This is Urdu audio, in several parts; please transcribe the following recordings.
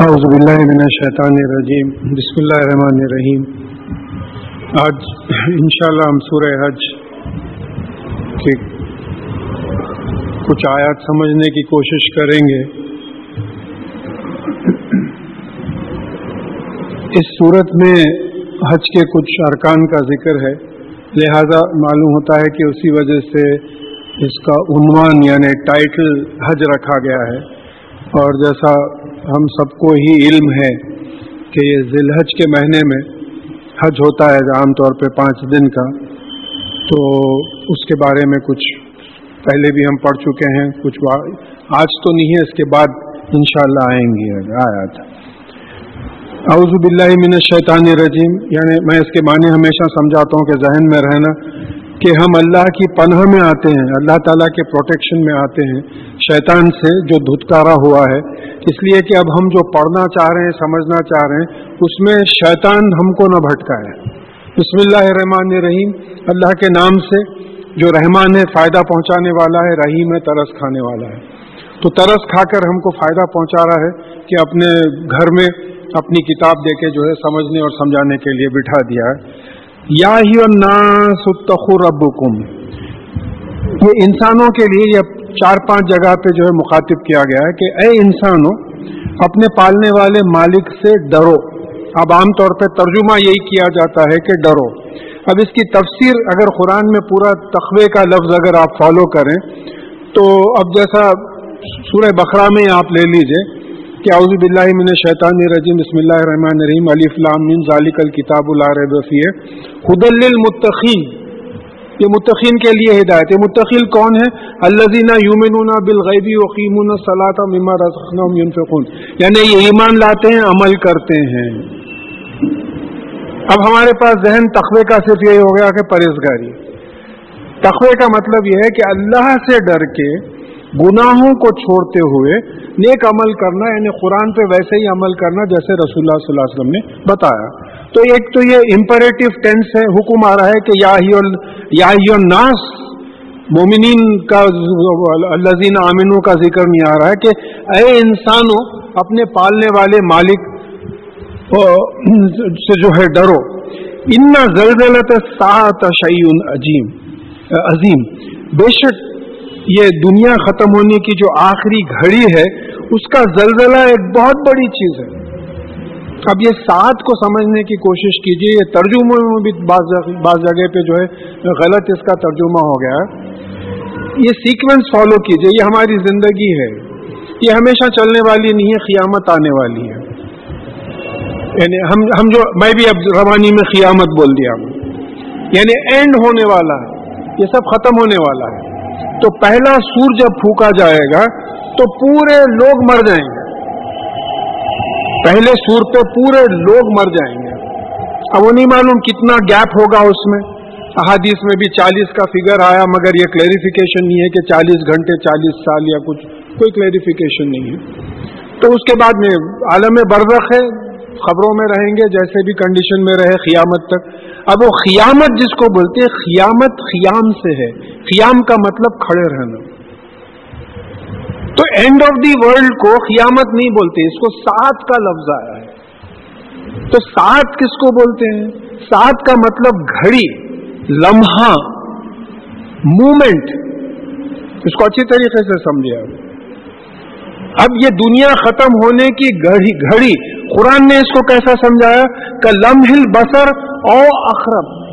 اعوذ باللہ من الشیطان الرجیم، بسم اللہ الرحمن الرحیم۔ آج انشاءاللہ ہم سورہ حج کے کچھ آیات سمجھنے کی کوشش کریں گے۔ اس صورت میں حج کے کچھ ارکان کا ذکر ہے۔ لہذا معلوم ہوتا ہے کہ اسی وجہ سے اس کا عنوان یعنی ٹائٹل حج رکھا گیا ہے۔ اور جیسا ہم سب کو ہی علم ہے کہ یہ ذی الحج کے مہینے میں حج ہوتا ہے عام طور پہ پانچ دن کا۔ تو اس کے بارے میں کچھ پہلے بھی ہم پڑھ چکے ہیں، کچھ آج تو نہیں ہے، اس کے بعد انشاءاللہ آئیں گے آیا تھا۔ اعوذ باللہ من الشیطان الرجیم یعنی میں اس کے معنی ہمیشہ سمجھاتا ہوں کہ ذہن میں رہنا کہ ہم اللہ کی پناہ میں آتے ہیں، اللہ تعالیٰ کے پروٹیکشن میں آتے ہیں۔ شیطان سے جو دھتکارا ہوا ہے۔ اس لیے کہ اب ہم جو پڑھنا چاہ رہے ہیں، سمجھنا چاہ رہے ہیں، اس میں شیطان ہم کو نہ بھٹکا ہے۔ بسم اللہ الرحمن الرحیم۔ اللہ کے نام سے جو رحمان ہے، فائدہ پہنچانے والا ہے، رحیم ہے، ترس کھانے والا ہے۔ تو ترس کھا کر ہم کو فائدہ پہنچا رہا ہے کہ اپنے گھر میں اپنی کتاب دے کے جو ہے، سمجھنے اور سمجھانے کے لیے بٹھا دیا ہے۔ یا ہی ربکم۔ یہ انسانوں کے لیے یہ چار پانچ جگہ پہ جو ہے مخاطب کیا گیا ہے کہ اے انسانوں، اپنے پالنے والے مالک سے ڈرو۔ اب عام طور پہ ترجمہ یہی کیا جاتا ہے کہ ڈرو۔ اب اس کی تفسیر اگر قرآن میں پورا تخوے کا لفظ اگر آپ فالو کریں، تو اب جیسا سورہ بقرہ میں آپ لے لیجیے کہ اعوذ باللہ من الشیطان الرجیم، بسم اللہ الرحمن الرحیم علی فلام من ذالک الکتاب العرب فی خدل للمتقین۔ یہ متقین کے لیے ہدایت۔ ہے متقل کون ہے؟ الذین یؤمنون بالغیب وقیمون الصلاۃ مما رزقناهم ينفقون۔ یعنی یہ ایمان لاتے ہیں، عمل کرتے ہیں۔ اب ہمارے پاس ذہن تقوی کا صرف یہی ہو گیا کہ پرہیزگاری۔ تقوی کا مطلب یہ ہے کہ اللہ سے ڈر کے گناہوں کو چھوڑتے ہوئے نیک عمل کرنا یعنی قرآن پہ ویسے ہی عمل کرنا جیسے رسول اللہ صلی اللہ علیہ وسلم نے بتایا۔ تو ایک تو یہ امپریٹو ٹینس ہے، حکم آ رہا ہے کہ یا ناس مومنین کا الزین عامنوں کا ذکر نہیں آ رہا ہے کہ اے انسانوں، اپنے پالنے والے مالک سے جو ہے ڈرو۔ ان زلزلت سات شعین عظیم عظیم۔ بے شک یہ دنیا ختم ہونے کی جو آخری گھڑی ہے، اس کا زلزلہ ایک بہت بڑی چیز ہے۔ اب یہ ساتھ کو سمجھنے کی کوشش کیجیے یہ ترجمے میں بھی بعض جگہ پہ جو ہے، غلط اس کا ترجمہ ہو گیا۔ یہ سیکوینس فالو کیجیے یہ ہماری زندگی ہے۔ یہ ہمیشہ چلنے والی نہیں ہے، قیامت آنے والی ہے۔ یعنی ہم ہم جو میں بھی اب روانی میں قیامت بول دیا۔ ہوں یعنی اینڈ ہونے والا ہے۔ یہ سب ختم ہونے والا ہے۔ تو پہلا سور جب پھونکا جائے گا تو پورے لوگ مر جائیں گے۔ پہلے سور پہ پورے لوگ مر جائیں گے۔ اب وہ نہیں معلوم کتنا گیپ ہوگا اس میں۔ احادیث میں بھی چالیس کا فگر آیا، مگر یہ کلیریفیکیشن نہیں ہے کہ چالیس گھنٹے، چالیس سال یا کچھ، کوئی کلیریفیکیشن نہیں ہے۔ تو اس کے بعد میں عالم برزخ ہے، خبروں میں رہیں گے، جیسے بھی کنڈیشن میں رہے، قیامت تک۔ اب وہ قیامت جس کو بولتے ہیں، قیامت خیام سے ہے۔ قیام کا مطلب کھڑے رہنا۔ تو اینڈ آف دی ورلڈ کو قیامت نہیں بولتے، اس کو سات کا لفظ آیا ہے۔ تو سات کس کو بولتے ہیں؟ سات کا مطلب گھڑی، لمحہ مومنٹ اس کو اچھی طریقے سے سمجھے آپ اب یہ دنیا ختم ہونے کی گھڑی، قرآن نے اس کو کیسا سمجھایا؟ کہ لمحل بسر او اخرب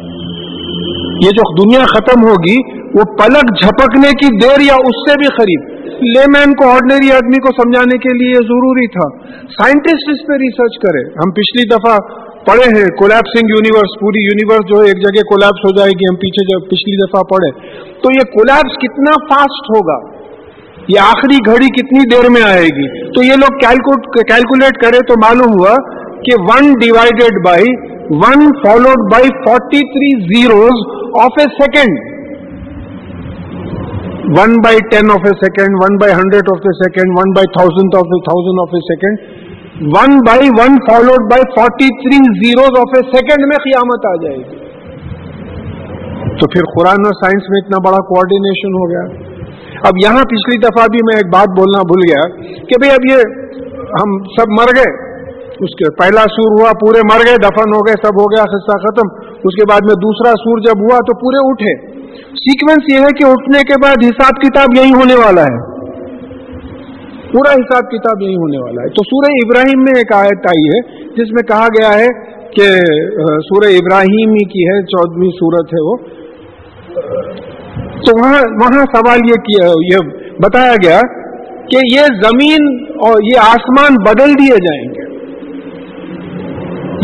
یہ جو دنیا ختم ہوگی، وہ پلک جھپکنے کی دیر یا اس سے بھی قریب۔ لے مین کو، آرڈنری آدمی کو سمجھانے کے لیے ضروری تھا۔ سائنٹسٹ اس پہ ریسرچ کرے۔ ہم پچھلی دفعہ پڑھے ہیں کولیپسنگ یونیورس پوری یونیورس جو ہے ایک جگہ کولیپس ہو جائے گی، ہم پیچھے جب پچھلی دفعہ پڑھے۔ تو یہ کولیپس کتنا فاسٹ ہوگا؟ یہ آخری گھڑی کتنی دیر میں آئے گی؟ تو یہ لوگ کیلکولیٹ کرے تو معلوم ہوا کہ one divided by one followed by forty three zeros of a second one by ten of a second one by hundred of a second one by thousand of a thousand of a second one by one followed by forty three zeros of a second میں قیامت آ جائے گی۔ تو پھر قرآن اور سائنس میں اتنا بڑا کوآڈینیشن ہو گیا۔ اب یہاں پچھلی دفعہ بھی میں ایک بات بولنا بھول گیا کہ بھئی اب یہ ہم سب مر گئے۔ اس کے پہلا سور ہوا، پورے مر گئے، دفن ہو گئے، سب ہو گیا خصہ ختم۔ اس کے بعد میں دوسرا سور جب ہوا تو پورے اٹھے۔ سیکوینس یہ ہے کہ اٹھنے کے بعد حساب کتاب یہی ہونے والا ہے۔ پورا حساب کتاب یہی ہونے والا ہے۔ تو سورہ ابراہیم میں ایک آیت آئی ہے، جس میں کہا گیا ہے کہ سورہ ابراہیم ہی کی ہے، چودہویں سورت ہے وہ۔ تو وہاں وہاں سوال یہ کیا یہ بتایا گیا کہ یہ زمین اور یہ آسمان بدل دیے جائیں گے۔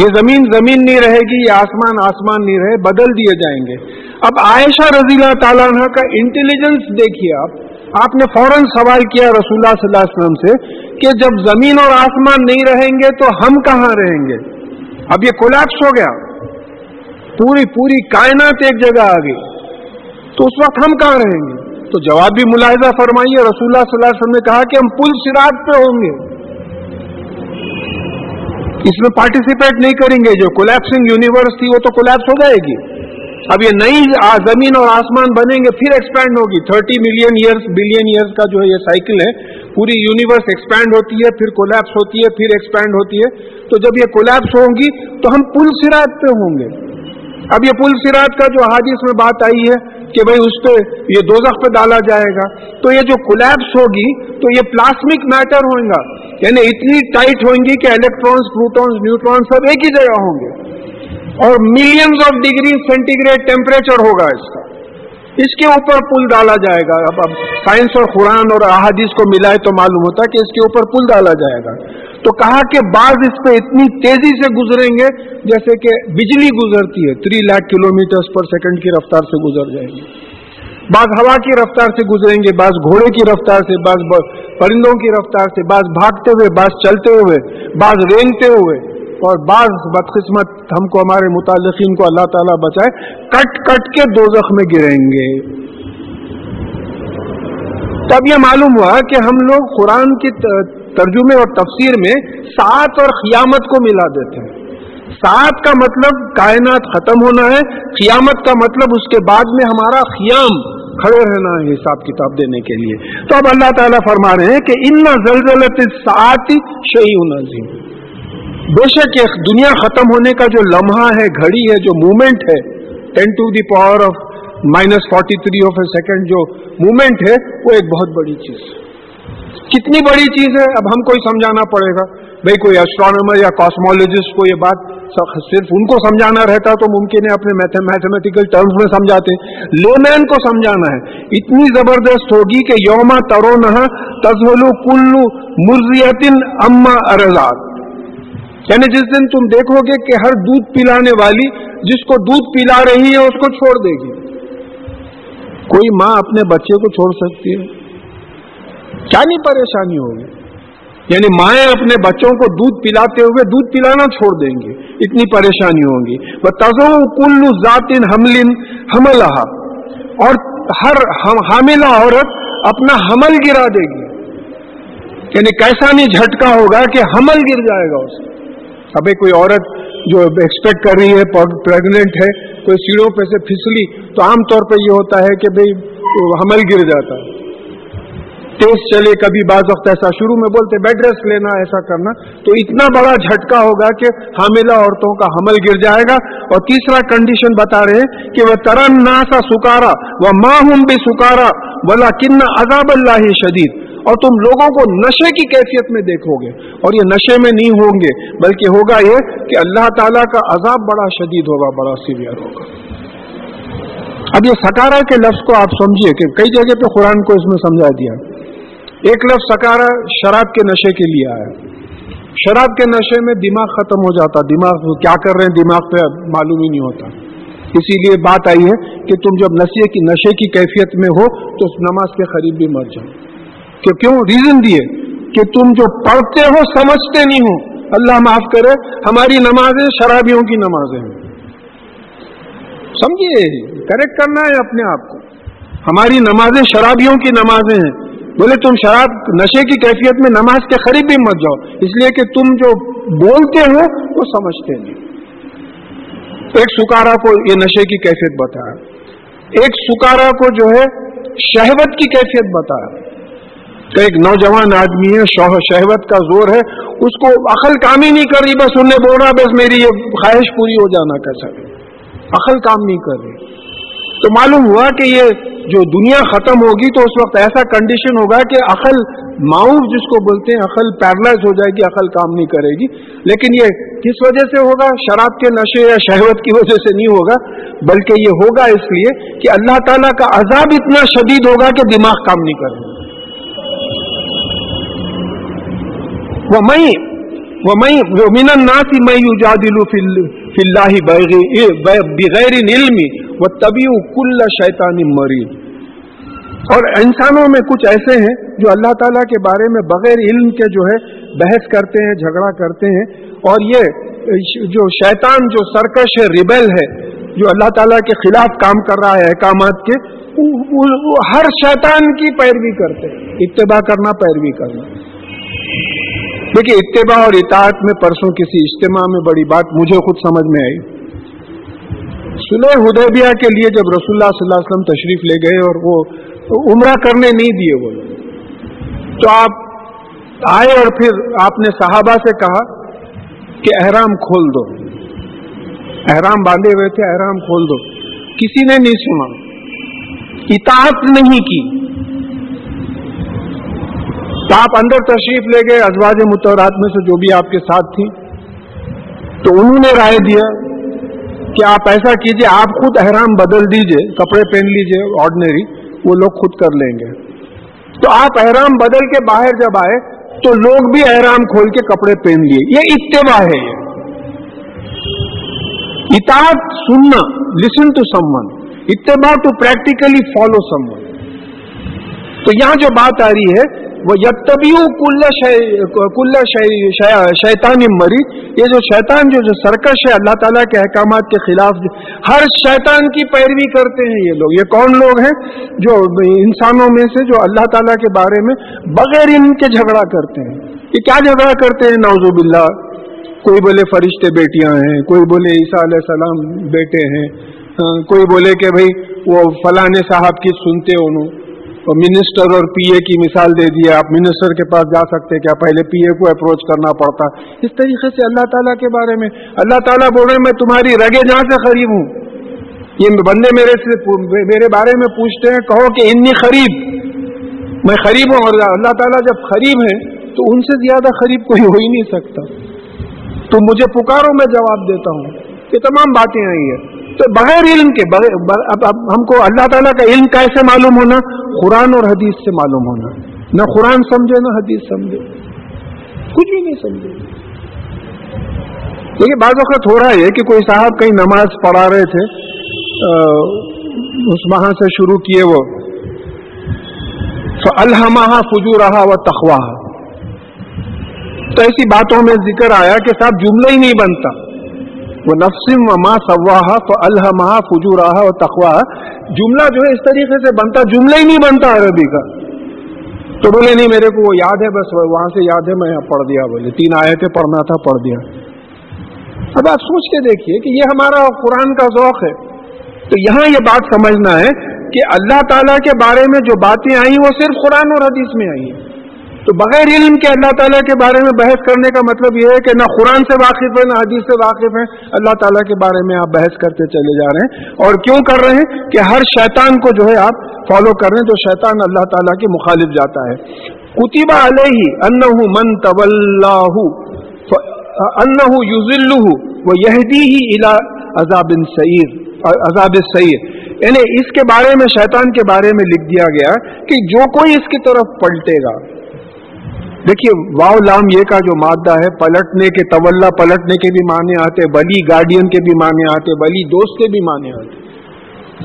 یہ زمین زمین نہیں رہے گی، یہ آسمان آسمان نہیں رہے، بدل دیے جائیں گے۔ اب عائشہ رضی اللہ تعالیٰ عنہ کا انٹیلیجنس دیکھیے آپ۔ آپ نے فوراً سوال کیا رسول اللہ صلی اللہ علیہ وسلم سے کہ جب زمین اور آسمان نہیں رہیں گے تو ہم کہاں رہیں گے؟ اب یہ کولیپس ہو گیا۔ پوری پوری کائنات ایک جگہ آ گئی۔ تو اس وقت ہم کہاں رہیں گے؟ تو جواب بھی ملاحظہ فرمائیے، رسول اللہ صلی اللہ علیہ وسلم نے کہا کہ ہم پل سراج پہ ہوں گے۔ اس میں پارٹیسپیٹ نہیں کریں گے جو کولیپسنگ یونیورس تھی، وہ تو کولیپس ہو جائے گی۔ اب یہ نئی زمین اور آسمان بنیں گے، پھر ایکسپینڈ ہوگی۔ Thirty million years billion years کا جو ہے یہ سائیکل ہے، پوری یونیورس ایکسپینڈ ہوتی ہے، پھر کولیپس ہوتی ہے، پھر ایکسپینڈ ہوتی ہے۔ تو جب یہ کولیپس ہوں گی، تو ہم پل سراج پہ ہوں گے۔ اب یہ پل سراج کا جو حادث میں بات آئی ہے کہ بھئی اس پہ یہ دوزخ پہ ڈالا جائے گا۔ تو یہ جو کولیپس ہوگی، تو یہ پلاسمک میٹر ہوئیں گا۔ یعنی اتنی ٹائٹ ہوئیں گی کہ الیکٹرانس پروٹونس نیوٹرانس سب ایک ہی جگہ ہوں گے۔ اور millions of degree centigrade temperature ہوگا اس کا۔ اس کے اوپر پل ڈالا جائے گا۔ اب اب سائنس اور قرآن اور احادیث کو ملائے تو معلوم ہوتا ہے کہ اس کے اوپر پل ڈالا جائے گا۔ تو کہا کہ بعض اس پہ اتنی تیزی سے گزریں گے جیسے کہ بجلی گزرتی ہے three lakh kilometre per second کی رفتار سے گزر جائیں گے۔ بعض ہوا کی رفتار سے گزریں گے، بعض گھوڑے کی رفتار سے، بعض پرندوں کی رفتار سے، بعض بھاگتے ہوئے، بعض چلتے ہوئے، بعض رینگتے ہوئے۔ اور بعض بدقسمت ہم کو، ہمارے متعلقین کو اللہ تعالیٰ بچائے، کٹ کٹ کے دو میں گریں گے۔ تب یہ معلوم ہوا کہ ہم لوگ قرآن کی ترجمے اور تفسیر میں سات اور قیامت کو ملا دیتے ہیں۔ سات کا مطلب کائنات ختم ہونا ہے، قیامت کا مطلب اس کے بعد میں ہمارا قیام کھڑے رہنا ہے حساب کتاب دینے کے لیے۔ تو اب اللہ تعالیٰ فرما رہے ہیں کہ ان زلزلت سات شعیع عظیم۔ بے شک ایک دنیا ختم ہونے کا جو لمحہ ہے، گھڑی ہے، جو مومنٹ ہے ten to the power of minus forty three of a second جو مومنٹ ہے، وہ ایک بہت بڑی چیز ہے۔ کتنی بڑی چیز ہے، اب ہم کوئی سمجھانا پڑے گا۔ بھئی کوئی ایسٹرانومر یا کاسمالوجسٹ کو یہ بات صرف ان کو سمجھانا رہتا تو ممکن ہے اپنے میتھمیٹیکل ٹرمز میں سمجھاتے۔ ہیں لومین کو سمجھانا ہے۔ اتنی زبردست ہوگی کہ یوما ترو نہ تزولو کلو مرزیتن اما ارزاد یعنی جس دن تم دیکھو گے کہ ہر دودھ پلانے والی جس کو دودھ پلا رہی ہے، اس کو چھوڑ دے گی۔ کوئی ماں اپنے بچے کو چھوڑ سکتی ہے؟ کیا نہیں پریشانی ہوگی؟ یعنی مائیں اپنے بچوں کو دودھ پلاتے ہوئے دودھ پلانا چھوڑ دیں گے، اتنی پریشانی ہوں گی وہ تزو کل ذات حمل حملہ اور ہر حاملہ عورت اپنا حمل گرا دے گی۔ یعنی کیسا نہیں جھٹکا ہوگا کہ حمل گر جائے گا اس ابھی کوئی عورت جو ایکسپیکٹ کر رہی ہے پریگنٹ ہے، کوئی سیڑھوں پہ سے پھسلی، تو عام طور پہ یہ ہوتا ہے کہ بھئی حمل گر جاتا ہے۔ تیز چلے کبھی بعض وقت ایسا شروع میں بولتے بیڈ ریسٹ لینا، ایسا کرنا۔ تو اتنا بڑا جھٹکا ہوگا کہ حاملہ عورتوں کا حمل گر جائے گا۔ اور تیسرا کنڈیشن بتا رہے ہیں کہ وہ ترن نا سا سکارا، وہ ماں ہوں بھی سکارا بلا کن عذاب اللہ شدید۔ اور تم لوگوں کو نشے کی کیفیت میں دیکھو گے۔ اور یہ نشے میں نہیں ہوں گے، بلکہ ہوگا یہ کہ اللہ تعالیٰ کا عذاب بڑا شدید ہوگا، بڑا سیویئر ہوگا۔ اب یہ سکارا کے لفظ کو آپ سمجھیے کہ کئی جگہ پہ قرآن کو اس میں سمجھا دیا۔ ایک لفظ سکارا شراب کے نشے کے لیے آیا۔ شراب کے نشے میں دماغ ختم ہو جاتا۔ دماغ کیا کر رہے ہیں؟ دماغ پہ معلوم ہی نہیں ہوتا۔ اسی لیے بات آئی ہے کہ تم جب نشے کی نشے کی کیفیت میں ہو تو اس نماز کے قریب بھی مر جاؤ۔ کہ کیوں؟ ریزن دیے۔ کہ تم جو پڑھتے ہو، سمجھتے نہیں ہو۔ اللہ معاف کرے، ہماری نمازیں شرابیوں کی نمازیں ہیں۔ سمجھیے؟ کریکٹ کرنا ہے اپنے آپ کو۔ ہماری نمازیں شرابیوں کی نمازیں ہیں۔ بولے تم شراب نشے کی کیفیت میں نماز کے قریب بھی مت جاؤ۔ اس لیے کہ تم جو بولتے ہو، وہ سمجھتے نہیں۔ ایک سکارا کو یہ نشے کی کیفیت بتایا ایک سکارا کو جو ہے، شہوت کی کیفیت بتایا کہ ایک نوجوان آدمی ہے شہوت کا زور ہے۔ اس کو عقل کام ہی نہیں کر رہی، بس انہیں بول رہا بس میری یہ خواہش پوری ہو جانا کیسا عقل کام نہیں کر رہی۔ تو معلوم ہوا کہ یہ جو دنیا ختم ہوگی تو اس وقت ایسا کنڈیشن ہوگا کہ عقل معاوف جس کو بولتے ہیں، عقل پیرلائز ہو جائے گی، عقل کام نہیں کرے گی۔ لیکن یہ کس وجہ سے ہوگا؟ شراب کے نشے یا شہوت کی وجہ سے نہیں ہوگا، بلکہ یہ ہوگا اس لیے کہ اللہ تعالیٰ کا عذاب اتنا شدید ہوگا کہ دماغ کام نہیں کرے وہ میں وہ میں من الناس میں فی اللہ بغیر علم و طبی کل شیطان مرید. اور انسانوں میں کچھ ایسے ہیں جو اللہ تعالیٰ کے بارے میں بغیر علم کے جو ہے بحث کرتے ہیں، جھگڑا کرتے ہیں۔ اور یہ جو شیطان جو سرکش ہے ریبل ہے، جو اللہ تعالیٰ کے خلاف کام کر رہا ہے احکامات کے ہر شیطان کی پیروی کرتے ہیں۔ اتباع کرنا، پیروی کرنا۔ دیکھیے، اتباع اور اطاعت میں پرسوں کسی اجتماع میں بڑی بات مجھے خود سمجھ میں آئی۔ سلح حدیبیہ کے لیے جب رسول اللہ صلی اللہ علیہ وسلم تشریف لے گئے اور وہ عمرہ کرنے نہیں دیے وہ، تو آپ آئے اور پھر آپ نے صحابہ سے کہا کہ احرام کھول دو۔ احرام باندھے ہوئے تھے، احرام کھول دو۔ کسی نے نہیں سنا۔ اطاعت نہیں کی۔ تو آپ اندر تشریف لے گئے، ازواج متورات میں سے جو بھی آپ کے ساتھ تھی تو انہوں نے رائے دیا کہ آپ ایسا کیجیے، آپ خود احرام بدل دیجیے، کپڑے پہن لیجیے آرڈنری وہ لوگ خود کر لیں گے۔ تو آپ احرام بدل کے باہر جب آئے، تو لوگ بھی احرام کھول کے کپڑے پہن لیے۔ یہ اتباع ہے۔ یہ اطاعت سننا لسن ٹو سم ون اتباع to practically follow someone تو یہاں جو بات آ رہی ہے، وہ یتبیو کل کل شیطان مری۔ یہ جو شیطان، جو جو سرکش ہے اللہ تعالیٰ کے احکامات کے خلاف، ہر شیطان کی پیروی کرتے ہیں یہ لوگ۔ یہ کون لوگ ہیں جو انسانوں میں سے، جو اللہ تعالیٰ کے بارے میں بغیر ان کے جھگڑا کرتے ہیں؟ یہ کیا جھگڑا کرتے ہیں؟ نوزب اللہ کوئی بولے فرشتے بیٹیاں ہیں، کوئی بولے عیسیٰ علیہ السلام بیٹے ہیں۔ ہاں، کوئی بولے کہ بھائی وہ فلاں صاحب کی سنتے انہوں منسٹر اور پی اے کی مثال دے دیا آپ منسٹر کے پاس جا سکتے کیا پہلے پی اے کو اپروچ کرنا پڑتا؟ اس طریقے سے اللہ تعالیٰ کے بارے میں۔ اللہ تعالیٰ بول رہے میں تمہاری رگے جہاں سے قریب ہوں۔ یہ بندے میرے سے میرے بارے میں پوچھتے ہیں، کہو کہ انی قریب۔ میں قریب ہوں اور اللہ تعالیٰ جب قریب ہیں، تو ان سے زیادہ قریب کوئی ہو ہی نہیں سکتا۔ تو مجھے پکارو، میں جواب دیتا ہوں۔ یہ تمام باتیں آئی ہیں تو بغیر علم کے، بغیر اب ہم کو اللہ تعالیٰ کا علم کیسے معلوم ہونا؟ قرآن اور حدیث سے معلوم ہونا۔ نہ قرآن سمجھے، نہ حدیث سمجھے۔ کچھ بھی نہیں سمجھے۔ دیکھیے، بعض وقت ہو رہا ہے کہ کوئی صاحب کہیں نماز پڑھا رہے تھے اس ماہ سے شروع کیے وہ۔ الحمہ فجو رہا و تخواہ تو ایسی باتوں میں ذکر آیا کہ صاحب جملہ ہی نہیں بنتا۔ وہ نفسم و ماں سواہ تو الحمہ فجورا و تخوا جملہ جو ہے اس طریقے سے بنتا، جملہ ہی نہیں بنتا عربی کا۔ تو بولے، نہیں، میرے کو وہ یاد ہے، بس وہاں سے یاد ہے، میں پڑھ دیا۔ بولے، تین آئے تھے پڑھنا تھا، پڑھ دیا۔ اب آپ سوچ کے دیکھیے کہ یہ ہمارا قرآن کا ذوق ہے۔ تو یہاں یہ بات سمجھنا ہے کہ اللہ تعالیٰ کے بارے میں جو باتیں آئیں، وہ صرف قرآن اور حدیث میں آئی ہیں۔ تو بغیر علم کے اللہ تعالیٰ کے بارے میں بحث کرنے کا مطلب یہ ہے کہ نہ قرآن سے واقف ہے نہ حدیث سے واقف ہے اللہ تعالیٰ کے بارے میں آپ بحث کرتے چلے جا رہے ہیں۔ اور کیوں کر رہے ہیں؟ کہ ہر شیطان کو جو ہے آپ فالو کر رہے ہیں، تو شیطان اللہ تعالیٰ کے مخالف جاتا ہے۔ کتبہ علیہ ان من طول ان یوزل وہ یہدی ہی الا عذاب سعیر عذاب سعیر۔ یعنی اس کے بارے میں، شیطان کے بارے میں لکھ دیا گیا کہ جو کوئی اس کی طرف پلٹے گا دیکھیے واؤ لام یہ کا جو مادہ ہے، پلٹنے کے طلّہ پلٹنے کے بھی معنی آتے، ولی گارڈین کے بھی معنی آتے، ولی دوست کے بھی معنی آتے۔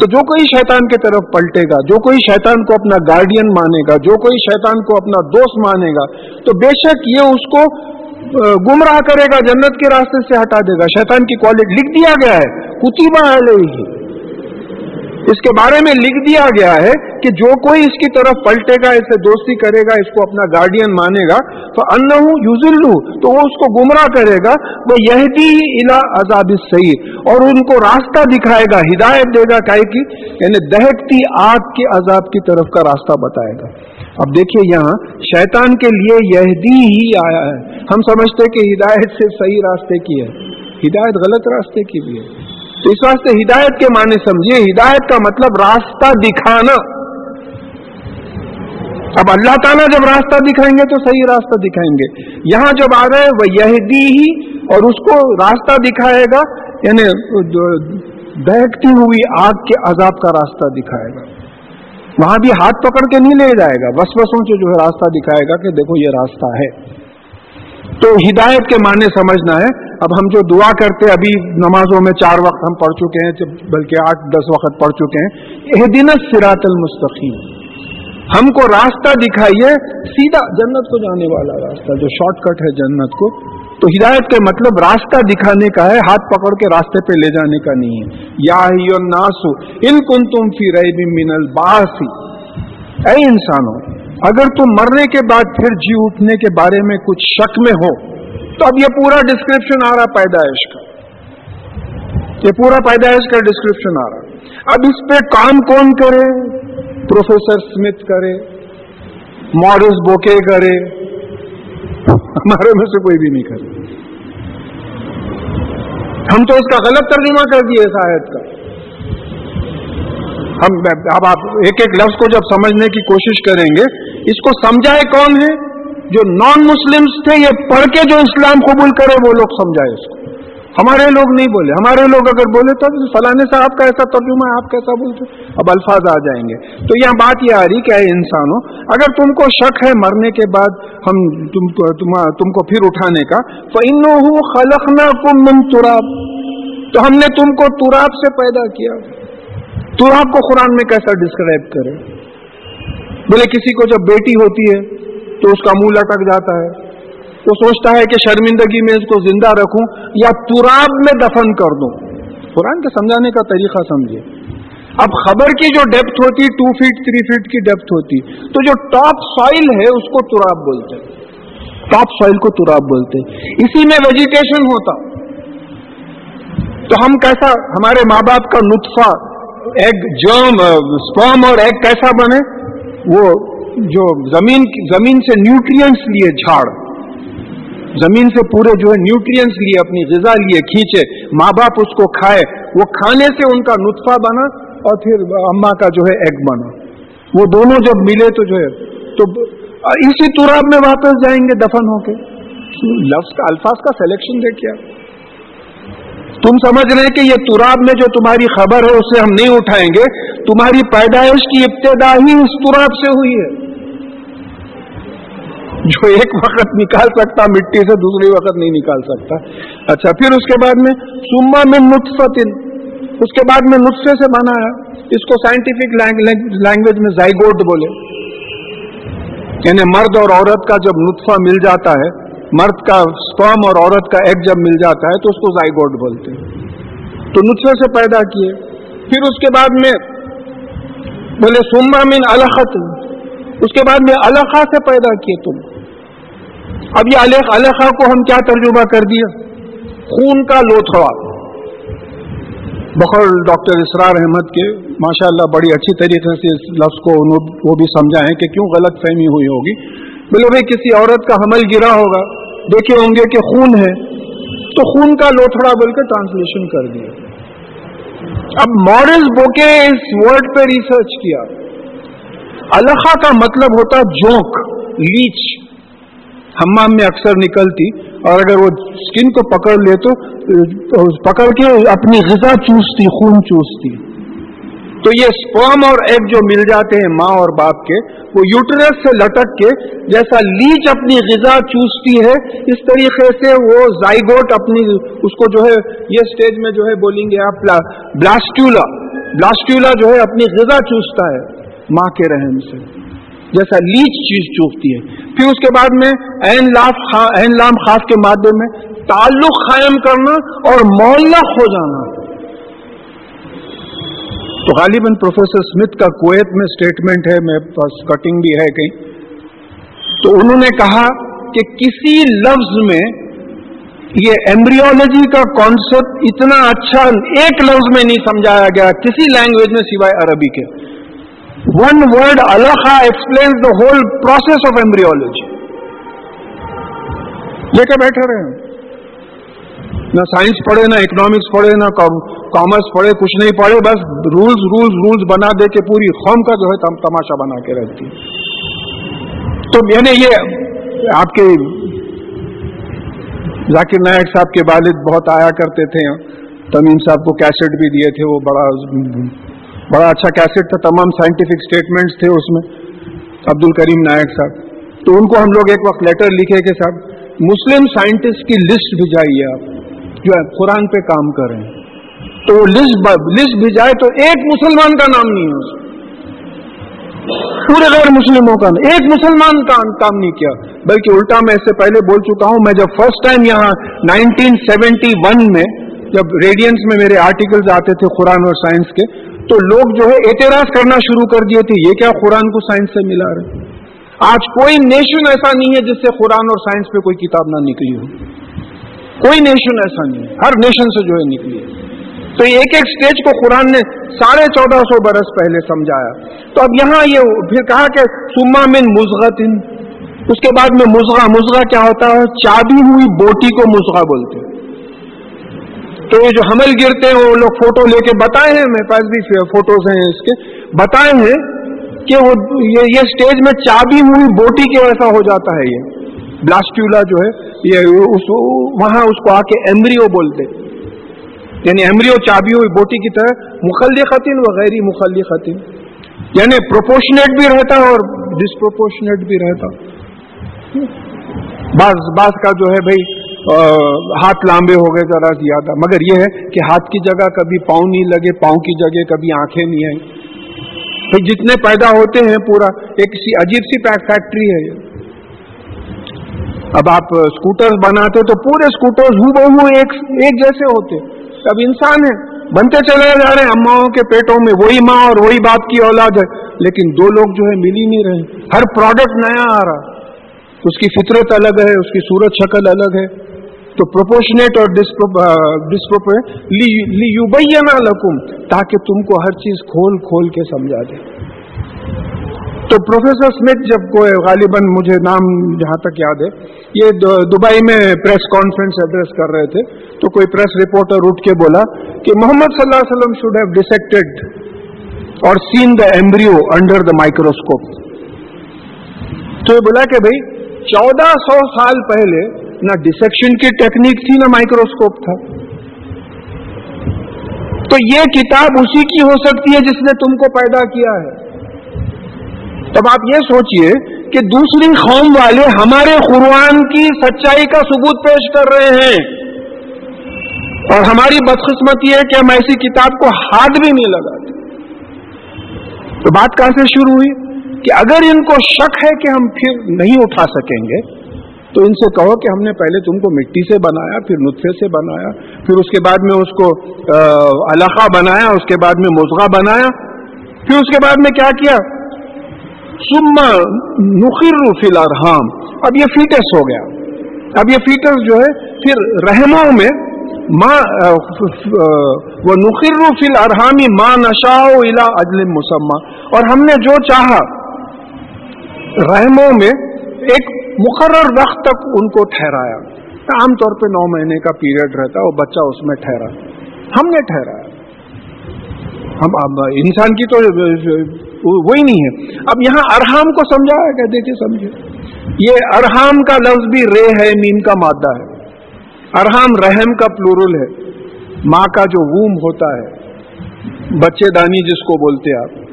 تو جو کوئی شیطان کی طرف پلٹے گا، جو کوئی شیطان کو اپنا گارڈین مانے گا، جو کوئی شیطان کو اپنا دوست مانے گا، تو بے شک یہ اس کو گمراہ کرے گا، جنت کے راستے سے ہٹا دے گا۔ شیطان کی کوالٹی لکھ دیا گیا ہے۔ کتبہ علیہ۔ اس کے بارے میں لکھ دیا گیا ہے کہ جو کوئی اس کی طرف پلٹے گا، اسے دوستی کرے گا، اس کو اپنا گارڈین مانے گا تو ان یوزل تو وہ اس کو گمراہ کرے گا وہ یہ الا عذاب صحیح اور ان کو راستہ دکھائے گا، ہدایت دے گا کی یعنی دہکتی آگ کے عذاب کی طرف کا راستہ بتائے گا۔ اب دیکھیے یہاں، شیطان کے لیے یہدی ہی آیا ہے۔ ہم سمجھتے کہ ہدایت سے صحیح راستے کی ہے۔ ہدایت غلط راستے کی بھی ہے تو اس واسطے ہدایت کے معنی سمجھیے، ہدایت کا مطلب راستہ دکھانا۔ اب اللہ تعالیٰ جب راستہ دکھائیں گے تو صحیح راستہ دکھائیں گے۔ یہاں جب آ رہے وہ یہدی ہی اور اس کو راستہ دکھائے گا یعنی بہکتی ہوئی آگ کے عذاب کا راستہ دکھائے گا۔ وہاں بھی ہاتھ پکڑ کے نہیں لے جائے گا، بس بسوں سے جو ہے راستہ دکھائے گا کہ دیکھو یہ راستہ ہے۔ تو ہدایت کے معنی سمجھنا ہے۔ اب ہم جو دعا کرتے ابھی نمازوں میں چار وقت ہم پڑھ چکے ہیں بلکہ آٹھ دس وقت پڑھ چکے ہیں۔ یہ دن سراط المستقیم۔ ہم کو راستہ دکھائیے۔ سیدھا جنت کو جانے والا راستہ، جو شارٹ کٹ ہے جنت کو۔ تو ہدایت کے مطلب راستہ دکھانے کا ہے، ہاتھ پکڑ کے راستے پہ لے جانے کا نہیں ہے۔ یا ناسو ان کن تم فی رہی من الباسی اے انسانوں اگر تم مرنے کے بعد پھر جی اٹھنے کے بارے میں کچھ شک میں ہو تو اب یہ پورا ڈسکرپشن آ رہا پیدائش کا۔ یہ پورا پیدائش کا ڈسکرپشن آ رہا۔ اب اس پہ کام کون کرے؟ پروفیسر اسمتھ کرے مورس بوکے کرے۔ ہمارے میں سے کوئی بھی نہیں کرے۔ ہم تو اس کا غلط ترجمہ کر دیے اس آیت کا۔ ہم اب آپ ایک ایک لفظ کو جب سمجھنے کی کوشش کریں گے، اس کو سمجھائے کون ہے جو نان مسلم تھے، یہ پڑھ کے جو اسلام قبول کرے، وہ لوگ سمجھائے اس کو۔ ہمارے لوگ نہیں بولے۔ ہمارے لوگ اگر بولے تو فلانے صاحب کا ایسا ترجمہ ہے، آپ کیسا بولتے؟ اب الفاظ آ جائیں گے۔ تو یہاں بات یہ آ رہی کہ انسانوں، اگر تم کو شک ہے مرنے کے بعد ہم تم کو تم کو پھر اٹھانے کا تو ان خلق نہ تو ہم نے تم کو تراب سے پیدا کیا۔ تراب کو قرآن میں کیسا ڈسکرائب کرے؟ بولے کسی کو جب بیٹی ہوتی ہے تو اس کا منہ لٹک جاتا ہے، وہ سوچتا ہے کہ شرمندگی میں اس کو زندہ رکھوں یا تراب میں دفن کر دوں۔ قرآن کے سمجھانے کا طریقہ سمجھے اب خبر کی جو ڈیپتھ ہوتی ٹو فیٹ تھری فیٹ کی ڈیپتھ ہوتی، تو جو ٹاپ سوائل ہے، اس کو تراب بولتے۔ ٹاپ سوائل کو تراب بولتے۔ اسی میں ویجیٹیشن ہوتا۔ تو ہم کیسا، ہمارے ماں باپ کا نطفہ ایگ جرم اسپرم اور ایگ کیسا بنے؟ وہ جو زمین زمین سے نیوٹرینس لیے جھاڑ، زمین سے پورے جو ہے نیوٹرینس لیے اپنی غذا لیے، کھینچے، ماں باپ اس کو کھائے، وہ کھانے سے ان کا نطفہ بنا اور پھر اما کا جو ہے ایگ بنا۔ وہ دونوں جب ملے تو جو ہے، تو اسی تراب میں واپس جائیں گے دفن ہو کے۔ لفظ کا، الفاظ کا سلیکشن دیکھیے تم سمجھ رہے کہ یہ تراب میں جو تمہاری خبر ہے، اسے ہم نہیں اٹھائیں گے۔ تمہاری پیدائش کی ابتدا ہی اس تراب سے ہوئی ہے۔ جو ایک وقت نکال سکتا، مٹی سے دوسری وقت نہیں نکال سکتا۔ اچھا پھر اس کے بعد میں سما میں نطفتن اس کے بعد میں نطفے سے بنایا اس کو سائنٹیفک لینگویج میں زائگوڈ بولے۔ یعنی مرد اور عورت کا جب نطفہ مل جاتا ہے مرد کا سپرم اور عورت کا ایگ جب مل جاتا ہے تو اس کو زائگوڈ بولتے ہیں۔ تو نطفے سے پیدا کیے۔ پھر اس کے بعد میں بولے، سما من الخت اس کے بعد میں الخا سے پیدا کیے تم۔ اب یہ علیہ الخا کو ہم کیا ترجمہ کر دیا؟ خون کا لوتھڑا۔ بخر ڈاکٹر اسرار احمد کے ماشاء اللہ بڑی اچھی طریقے سے اس لفظ کو وہ بھی سمجھائیں کہ کیوں غلط فہمی ہوئی ہوگی۔ بولے بھائی کسی عورت کا حمل گرا ہوگا۔ دیکھے ہوں گے کہ خون ہے۔ تو خون کا لوتھڑا بول کے ٹرانسلیشن کر دیا اب مورل بوکے اس ورڈ پہ ریسرچ کیا۔ الخا کا مطلب ہوتا جوک لیچ۔ ہمام میں اکثر نکلتی۔ اور اگر وہ اسکن کو پکڑ لے تو پکڑ کے اپنی غذا چوستی، خون چوستی۔ تو یہ اسپرم اور ایگ جو مل جاتے ہیں ماں اور باپ کے، وہ یوٹرس سے لٹک کے جیسا لیچ اپنی غذا چوستی ہے، اس طریقے سے وہ زائگوٹ اپنی، اس کو جو ہے، یہ سٹیج میں جو ہے بولیں گے آپ بلاسٹیولا بلاسٹیولا جو ہے اپنی غذا چوستا ہے ماں کے رحم سے، جیسا لیچ چیز چوکتی ہے۔ پھر اس کے بعد میں این این لام خاص کے مادے میں تعلق قائم کرنا اور مولک ہو جانا۔ تو غالباً پروفیسر اسمتھ کا کویت میں اسٹیٹمنٹ ہے میرے پاس کٹنگ بھی ہے کہیں۔ تو انہوں نے کہا کہ کسی لفظ میں یہ ایمبریولوجی کا کانسیپٹ اتنا اچھا ایک لفظ میں نہیں سمجھایا گیا کسی لینگویج میں سوائے عربی کے۔ One word الخا explain the whole process of embryology لے کے بیٹھے رہے ہیں؟ نہ سائنس پڑھے، نہ اکنامکس پڑھے، نہ کامرس پڑھے، کچھ نہیں پڑھے، بس رولز رولز رولز بنا دے کے پوری قوم کا جو ہے تماشا بنا کے رہتی۔ تو یعنی یہ آپ کے ذاکر نائک صاحب کے والد بہت آیا کرتے تھے۔ تمیم صاحب کو کیسٹ بھی دیے تھے، وہ بڑا بڑا اچھا کیسٹ تھا۔ تمام سائنٹیفک اسٹیٹمنٹس تھے اس میں عبد الکریم نائک صاحب۔ تو ان کو ہم لوگ ایک وقت لیٹر لکھے کہ صاحب، مسلم سائنٹسٹ کی لسٹ بھجائیے آپ۔ جو ہے قرآن پہ کام کر رہے ہیں۔ تو وہ لسٹ لسٹ بھجائے تو ایک مسلمان کا نام نہیں ہے۔ اس پورے غیر مسلموں کا ایک مسلمان کا کام نہیں کیا۔ بلکہ الٹا میں اس سے پہلے بول چکا ہوں، میں جب فرسٹ ٹائم یہاں نائنٹین سیونٹی ون میں جب ریڈینس میں میرے آرٹیکلز آتے تھے قرآن اور سائنس کے، تو لوگ جو ہے اعتراض کرنا شروع کر دیے تھے، یہ کیا قرآن کو سائنس سے ملا رہے آج کوئی نیشن ایسا نہیں ہے جس سے قرآن اور سائنس پہ کوئی کتاب نہ نکلی ہو۔ کوئی نیشن ایسا نہیں ہے۔ ہر نیشن سے جو ہے نکلی ہے۔ تو ایک ایک سٹیج کو قرآن نے ساڑھے چودہ سو برس پہلے سمجھایا۔ تو اب یہاں یہ پھر کہا کہ سما من مزغت اس کے بعد میں مزغا مزغا کیا ہوتا ہے؟ چابی ہوئی بوٹی کو مزغا بولتے تو یہ جو حمل گرتے ہیں، وہ لوگ فوٹو لے کے بتائے ہیں۔ میرے پاس بھی فوٹوز ہیں اس کے۔ بتائے ہیں کہ وہ یہ سٹیج میں چابی ہوئی بوٹی کے ویسا ہو جاتا ہے یہ؟ بلاسٹیولا جو ہے، یہ اس وہاں اس کو آ کے ایمبریو بولتے. یعنی ایمریو چابی ہوئی بوٹی کی طرح مخلی خطین و غیر مخلی خطین یعنی پروپورشنیٹ بھی رہتا اور ڈسپروپورشنیٹ بھی رہتا. بعض بعض کا جو ہے بھائی ہاتھ لامبے ہو گئے، ذرا زیادہ. مگر یہ ہے کہ ہاتھ کی جگہ کبھی پاؤں نہیں لگے، پاؤں کی جگہ کبھی آنکھیں نہیں آئی تو جتنے پیدا ہوتے ہیں پورا، ایک سی عجیب سی فیکٹری ہے یہ. اب آپ اسکوٹر بناتے تو پورے اسکوٹر ہو بہو ایک جیسے ہوتے۔ اب انسان ہے بنتے چلے جا رہے ہیں۔ اماؤں کے پیٹوں میں وہی ماں اور وہی باپ کی اولاد ہے۔ لیکن دو لوگ جو ہے مل ہی نہیں رہے۔ ہر پروڈکٹ نیا آ رہا۔ اس کی فطرت الگ ہے، اس کی صورت شکل الگ ہے۔ تو پروپورشنیٹ اور نا لکم، تاکہ تم کو ہر چیز کھول کھول کے سمجھا دے۔ تو پروفیسر اسمتھ جب کوئی غالباً مجھے نام جہاں تک یاد ہے، یہ دبئی میں پریس کانفرنس ایڈریس کر رہے تھے، تو کوئی پریس رپورٹر اٹھ کے بولا کہ محمد صلی اللہ علیہ وسلم شوڈ ہیو ڈسیکٹڈ اور seen the embryo under the microscope تو یہ بولا کہ بھائی، چودہ سو سال پہلے نہ ڈسیکشن کی ٹیکنیک تھی، نہ مائکروسکوپ تھا۔ تو یہ کتاب اسی کی ہو سکتی ہے جس نے تم کو پیدا کیا ہے۔ تب آپ یہ سوچئے کہ دوسری قوم والے ہمارے قرآن کی سچائی کا ثبوت پیش کر رہے ہیں۔ اور ہماری بدقسمتی ہے کہ ہم ایسی کتاب کو ہاتھ بھی نہیں لگاتے۔ تو بات کہاں سے شروع ہوئی؟ کہ اگر ان کو شک ہے کہ ہم پھر نہیں اٹھا سکیں گے، تو ان سے کہو کہ ہم نے پہلے تم کو مٹی سے بنایا، پھر نطفے سے بنایا، پھر اس کے بعد میں اس کو علاقہ بنایا، اس کے بعد میں موزغہ بنایا، پھر اس کے بعد میں کیا کیا؟ سما نخر فی الارحام۔ اب یہ فیٹس ہو گیا۔ اب یہ فیٹس جو ہے، پھر رحموں میں ماں وہ نخر فی الارحامی ماں نشا الا اجل مسمہ اور ہم نے جو چاہا، رحموں میں ایک مقرر وقت تک ان کو ٹھہرایا۔ عام طور پہ نو مہینے کا پیریڈ رہتا ہے وہ بچہ اس میں ٹھہرا۔ ہم نے ٹھہرایا۔ ہم انسان کی تو وہی نہیں ہے۔ اب یہاں ارحام کو سمجھایا گیا، دیکھیے سمجھے یہ ارحام کا لفظ بھی رے ہے مین کا مادہ ہے۔ ارحام رحم کا پلورل ہے۔ ماں کا جو ووم ہوتا ہے، بچے دانی جس کو بولتے آپ،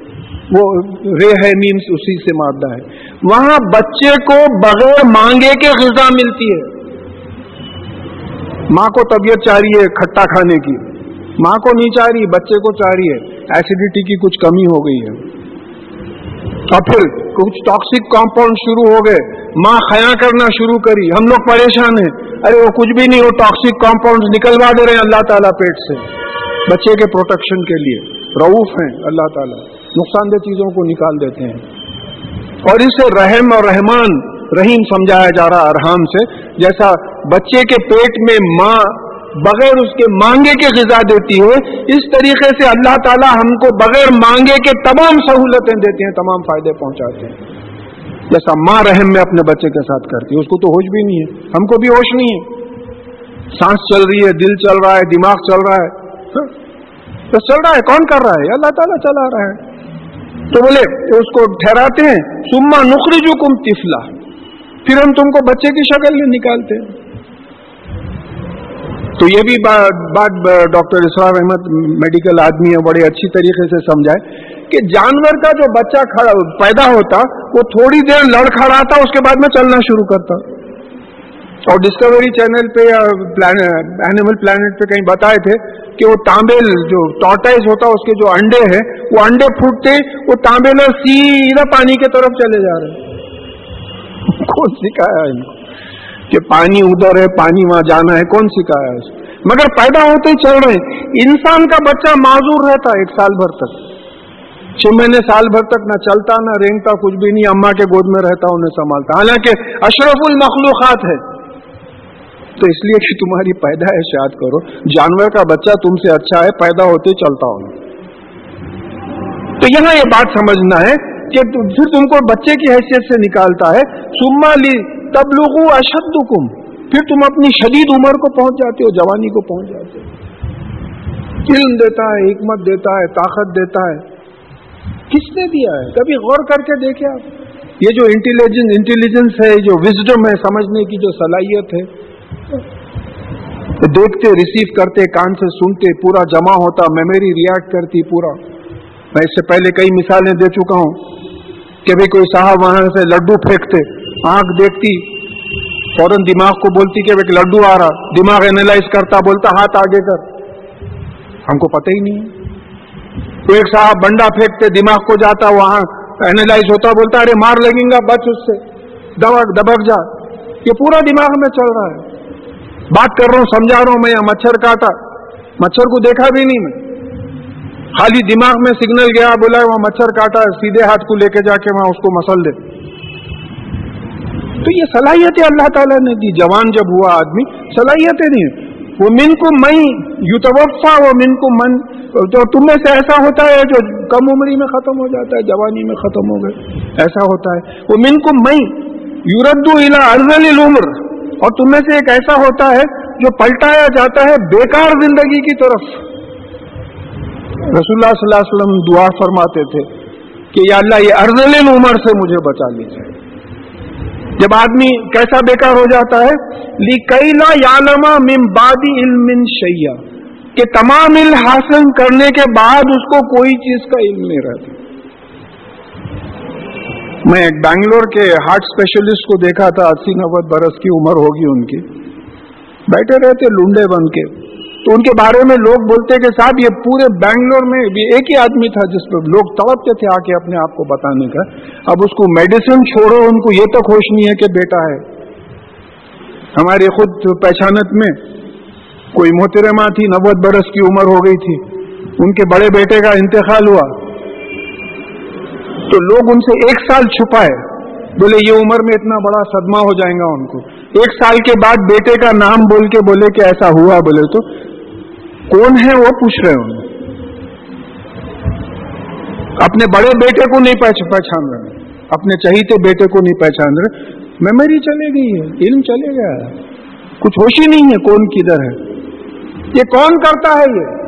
وہ رے ہے، میم اسی سے مادہ ہے۔ وہاں بچے کو بغیر مانگے کے غذا ملتی ہے۔ ماں کو طبیعت چاہ رہی ہے کھٹا کھانے کی۔ ماں کو نہیں چاہ رہی، بچے کو چاہ رہی ہے۔ ایسیڈیٹی کی کچھ کمی ہو گئی ہے۔ اور پھر کچھ ٹاکسک کمپاؤنڈ شروع ہو گئے۔ ماں خیا کرنا شروع کری۔ ہم لوگ پریشان ہیں۔ ارے وہ کچھ بھی نہیں، وہ ٹاکسک کمپاؤنڈ نکلوا دے رہے ہیں اللہ تعالیٰ پیٹ سے۔ بچے کے پروٹیکشن کے لیے۔ رعوف ہیں اللہ تعالیٰ۔ نقصان دہ چیزوں کو نکال دیتے ہیں۔ اور اسے رحم اور رحمان، رحیم سمجھایا جا رہا ارحام سے۔ جیسا بچے کے پیٹ میں ماں بغیر اس کے مانگے کے غذا دیتی ہے، اس طریقے سے اللہ تعالیٰ ہم کو بغیر مانگے کے تمام سہولتیں دیتے ہیں، تمام فائدے پہنچاتے ہیں۔ جیسا ماں رحم میں اپنے بچے کے ساتھ کرتی ہے، اس کو تو ہوش بھی نہیں ہے، ہم کو بھی ہوش نہیں ہے۔ سانس چل رہی ہے، دل چل رہا ہے، دماغ چل رہا ہے۔ ہاں، بس چل رہا ہے، کون کر رہا ہے؟ اللہ تعالیٰ چلا رہا ہے۔ تو بولے اس کو ٹھہراتے ہیں۔ سما نخری جو کم تفلا پھر ہم تم کو بچے کی شکل میں نکالتے۔ ہیں تو یہ بھی بات ڈاکٹر اسرار احمد میڈیکل آدمی ہے بڑے اچھی طریقے سے سمجھائے کہ جانور کا جو بچہ کھڑا پیدا ہوتا، وہ تھوڑی دیر لڑ کھڑا تھا اس کے بعد میں چلنا شروع کرتا۔ اور ڈسکوری چینل پہ یا اینیمل پلانٹ پہ کہیں بتائے تھے کہ وہ تانبیل جو ٹارٹائز ہوتا، اس کے جو انڈے ہیں، وہ انڈے پھوٹتے، وہ تانبیل سیدھا پانی کی طرف چلے جا رہے کون سکھایا ان کو؟ کہ پانی ادھر ہے، پانی وہاں جانا ہے، کون سکھایا ہے مگر پیدا ہوتے ہی چل رہے انسان کا بچہ معذور رہتا ایک سال بھر تک۔ چھ مہینے، سال بھر تک نہ چلتا، نہ رینگتا، کچھ بھی نہیں۔ اما کے گود میں رہتا، انہیں سنبھالتا۔ حالانکہ اشرف المخلوقات ہے۔ تو اس لیے کہ تمہاری پیدائش یاد کرو۔ جانور کا بچہ تم سے اچھا ہے، پیدا ہوتے چلتا ہو تو یہاں یہ بات سمجھنا ہے کہ پھر تم کو بچے کی حیثیت سے نکالتا ہے۔ سما لی تب لوگوں اشد پھر تم اپنی شدید عمر کو پہنچ جاتے ہو، جوانی کو پہنچ جاتے ہو۔ علم دیتا ہے، حکمت دیتا ہے، طاقت دیتا ہے۔ کس نے دیا ہے؟ کبھی غور کر کے دیکھے آپ۔ یہ جو انٹیلیجنس انٹیلیجنس ہے جو وزڈم ہے، سمجھنے کی جو صلاحیت ہے۔ دیکھتے ریسیو کرتے، کان سے سنتے، پورا جمع ہوتا میموری ریئیکٹ کرتی، پورا۔ میں اس سے پہلے کئی مثالیں دے چکا ہوں کہ بھائی کوئی صاحب وہاں سے لڈو پھینکتے، آنکھ دیکھتی، فوراً دماغ کو بولتی کہ ایک لڈو آ رہا، دماغ اینالائز کرتا، بولتا ہاتھ آگے کر۔ ہم کو پتہ ہی نہیں کوئی ایک صاحب بنڈا پھینکتے، دماغ کو جاتا وہاں اینالائز ہوتا، بولتا، ارے مار لگیں گا، بچ اس سے۔ دبک دبک جا۔ یہ پورا دماغ میں چل رہا ہے۔ بات کر رہا ہوں، سمجھا رہا ہوں میں، مچھر کاٹا۔ مچھر کو دیکھا بھی نہیں میں۔ خالی دماغ میں سگنل گیا، بولا وہاں مچھر کاٹا، سیدھے ہاتھ کو لے کے جا کے وہاں اس کو مسل دے۔ تو یہ صلاحیتیں اللہ تعالیٰ نے دی۔ جوان جب ہوا آدمی، صلاحیتیں نہیں وہ من کو مئی یو توفا وہ من کو من، تو تم میں سے ایسا ہوتا ہے جو کم عمری میں ختم ہو جاتا ہے، جوانی میں ختم ہو گئے۔ ایسا ہوتا ہے۔ وہ من کو مئی یوردو الا ارزل العمر۔ اور تم میں سے ایک ایسا ہوتا ہے جو پلٹایا جاتا ہے بیکار زندگی کی طرف۔ رسول اللہ صلی اللہ علیہ وسلم دعا فرماتے تھے کہ یا اللہ یہ ارزل العمر سے مجھے بچا لیجیے جب آدمی کیسا بیکار ہو جاتا ہے لیکیلا یالما من بادی علم شیا کہ تمام علم حاصل کرنے کے بعد اس کو کوئی چیز کا علم نہیں رہتا۔ میں ایک بنگلور کے ہارٹ اسپیشلسٹ کو دیکھا تھا، اسی نوے برس کی عمر ہوگی ان کی۔ بیٹھے رہتے لنڈے بن کے۔ تو ان کے بارے میں لوگ بولتے کہ صاحب یہ پورے بنگلور میں بھی ایک ہی آدمی تھا جس پہ لوگ تڑپتے تھے آ کے اپنے آپ کو بتانے کا۔ اب اس کو میڈیسن چھوڑو، ان کو یہ تو خوش نہیں ہے کہ بیٹا ہے۔ ہماری خود پہچانت میں کوئی محترمہ تھی، نوت برس کی عمر ہو گئی تھی۔ ان کے بڑے بیٹے کا انتقال ہوا۔ تو لوگ ان سے ایک سال چھپائے۔ بولے، یہ عمر میں اتنا بڑا صدمہ ہو جائے گا ان کو۔ ایک سال کے بعد بیٹے کا نام بول کے بولے کہ ایسا ہوا، بولے تو۔ کون ہے وہ پوچھ رہے ہوں؟ اپنے بڑے بیٹے کو نہیں پہچان رہے۔ اپنے چہیتے بیٹے کو نہیں پہچان رہے۔ میموری چلے گئی ہے، علم چلے گیا ہے۔ کچھ ہوش ہی نہیں ہے کون کدھر ہے۔ یہ کون کرتا ہے یہ؟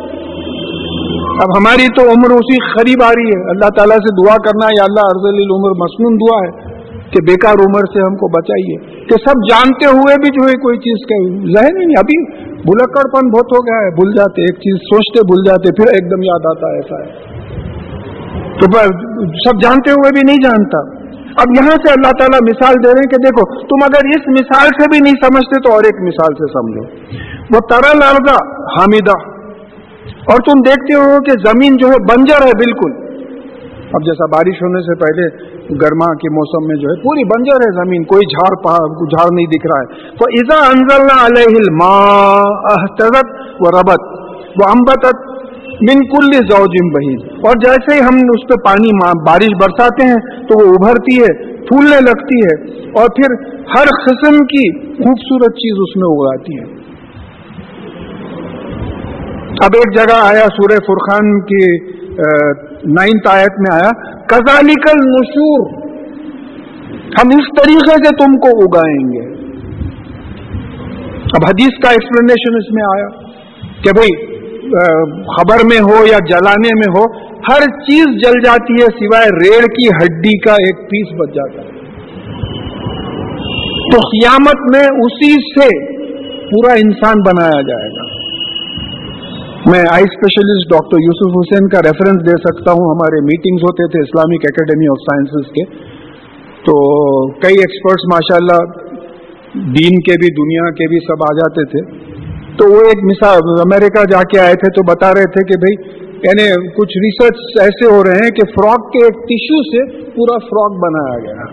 اب ہماری تو عمر اسی قریب آ رہی ہے۔ اللہ تعالیٰ سے دعا کرنا یا اللہ ارض عمر مصنون دعا ہے۔ کہ بیکار عمر سے ہم کو بچائیے کہ سب جانتے ہوئے بھی جو ہے کوئی چیز کا ذہن ہی نہیں۔ ابھی بھلکڑ پن بہت ہو گیا ہے، بھول جاتے، ایک چیز سوچتے، بھول جاتے، پھر ایک دم یاد آتا ہے ایسا ہے۔ تو سب جانتے ہوئے بھی نہیں جانتا۔ اب یہاں سے اللہ تعالیٰ مثال دے رہے ہیں کہ دیکھو، تم اگر اس مثال سے بھی نہیں سمجھتے تو اور ایک مثال سے سمجھو۔ وہ ترل اردا حامدہ۔ اور تم دیکھتے ہو کہ زمین جو ہے بنجر ہے بالکل۔ اب جیسا بارش ہونے سے پہلے گرما کے موسم میں جو ہے پوری بنجر ہے زمین، کوئی جھاڑ پہاڑ جھاڑ نہیں دکھ رہا ہے۔ تو ایزا انزل علیہ وہ ربت وہ امبتت من کل زوجم بہین اور جیسے ہی ہم اس پہ پانی بارش برساتے ہیں تو وہ ابھرتی ہے، پھولنے لگتی ہے اور پھر ہر قسم کی خوبصورت چیز اس میں اگاتی ہے۔ اب ایک جگہ آیا سورہ فرخان کی نائنتھ آیت میں آیا کزالیکل نشور ہم اس طریقے سے تم کو اگائیں گے۔ اب حدیث کا ایکسپلینیشن اس میں آیا کہ بھئی خبر میں ہو یا جلانے میں ہو، ہر چیز جل جاتی ہے سوائے ریڑھ کی ہڈی کا ایک پیس بچ جاتا ہے۔ تو قیامت میں اسی سے پورا انسان بنایا جائے گا۔ میں آئی اسپیشلسٹ ڈاکٹر یوسف حسین کا ریفرنس دے سکتا ہوں۔ ہمارے میٹنگز ہوتے تھے اسلامک اکیڈمی آف سائنسز کے۔ تو کئی ایکسپرٹس ماشاء اللہ دین کے بھی، دنیا کے بھی سب آ جاتے تھے۔ تو وہ ایک مثال، امریکہ جا کے آئے تھے تو بتا رہے تھے کہ بھائی یعنی کچھ ریسرچ ایسے ہو رہے ہیں کہ فراک کے ایک ٹیشو سے پورا فراک بنایا گیا۔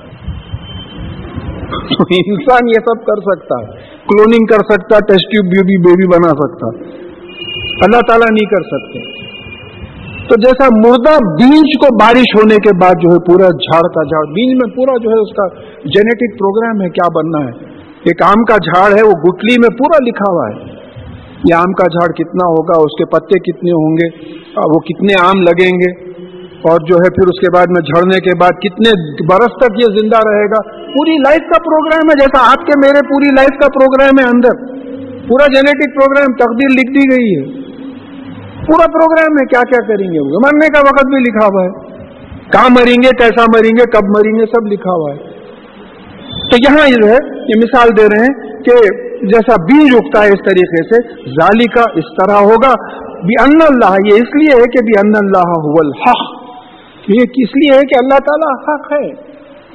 انسان یہ سب کر سکتا ہے۔ کلوننگ کر سکتا ٹیسٹ ٹیوب بیبی بنا سکتا اللہ تعالیٰ نہیں کر سکتے۔ تو جیسا مردہ بیج کو بارش ہونے کے بعد جو ہے پورا جھاڑ کا جھاڑ، بیج میں پورا جو ہے اس کا جینیٹک پروگرام ہے، کیا بننا ہے۔ ایک آم کا جھاڑ ہے، وہ گٹلی میں پورا لکھا ہوا ہے۔ یہ آم کا جھاڑ کتنا ہوگا، اس کے پتے کتنے ہوں گے وہ کتنے آم لگیں گے۔ اور جو ہے پھر اس کے بعد میں جھڑنے کے بعد کتنے برس تک یہ زندہ رہے گا۔ پوری لائف کا پروگرام ہے، جیسا آپ کے میرے پوری لائف کا پروگرام ہے اندر۔ پورا جینیٹک پروگرام تقدیر لکھ دی گئی ہے۔ پورا پروگرام ہے، کیا کیا کریں گے مرنے کا وقت بھی لکھا ہوا ہے۔ کہاں مریں گے، کیسا مریں گے، کب مریں گے، سب لکھا ہوا ہے۔ تو یہاں جو ہے، یہ مثال دے رہے ہیں کہ جیسا بیج اگتا ہے اس طریقے سے ظالی کا اس طرح ہوگا۔ بھی ان اللہ یہ اس لیے ہے کہ بھی ان اللہ الحق۔ یہ اس لیے ہے کہ اللہ تعالیٰ حق ہے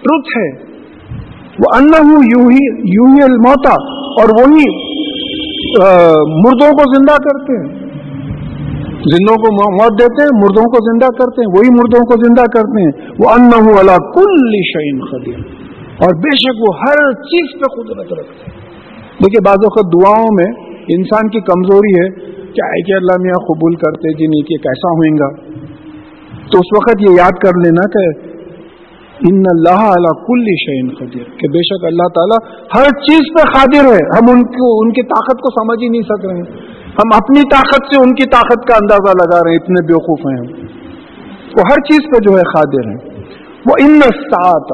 ٹروت ہے۔ وہ ان یوں ہی یوں ہی الموتا اور وہی مردوں کو زندہ کرتے ہیں۔ زندوں کو موت دیتے ہیں، مردوں کو زندہ کرتے ہیں، وہی مردوں کو زندہ کرتے ہیں۔ وہ ان والا کل شعین خدیم اور بے شک وہ ہر چیز پہ قدرت رکھتے ہیں۔ دیکھیے، بعض وقت دعاؤں میں انسان کی کمزوری ہے کیا ہے کہ اللہ میاں قبول کرتے جی نہیں کہ کیسا ہوئیں گا۔ تو اس وقت یہ یاد کر لینا کہ ان اللہ علیہ کل شعین خدیر کہ بے شک اللہ تعالیٰ ہر چیز پہ قادر ہے۔ ہم ان کو ان کی طاقت کو سمجھ ہی نہیں سک رہے ہیں۔ ہم اپنی طاقت سے ان کی طاقت کا اندازہ لگا رہے ہیں، اتنے بیوقوف ہیں وہ ہر چیز پہ جو ہے قادر ہیں۔ وہ ان سات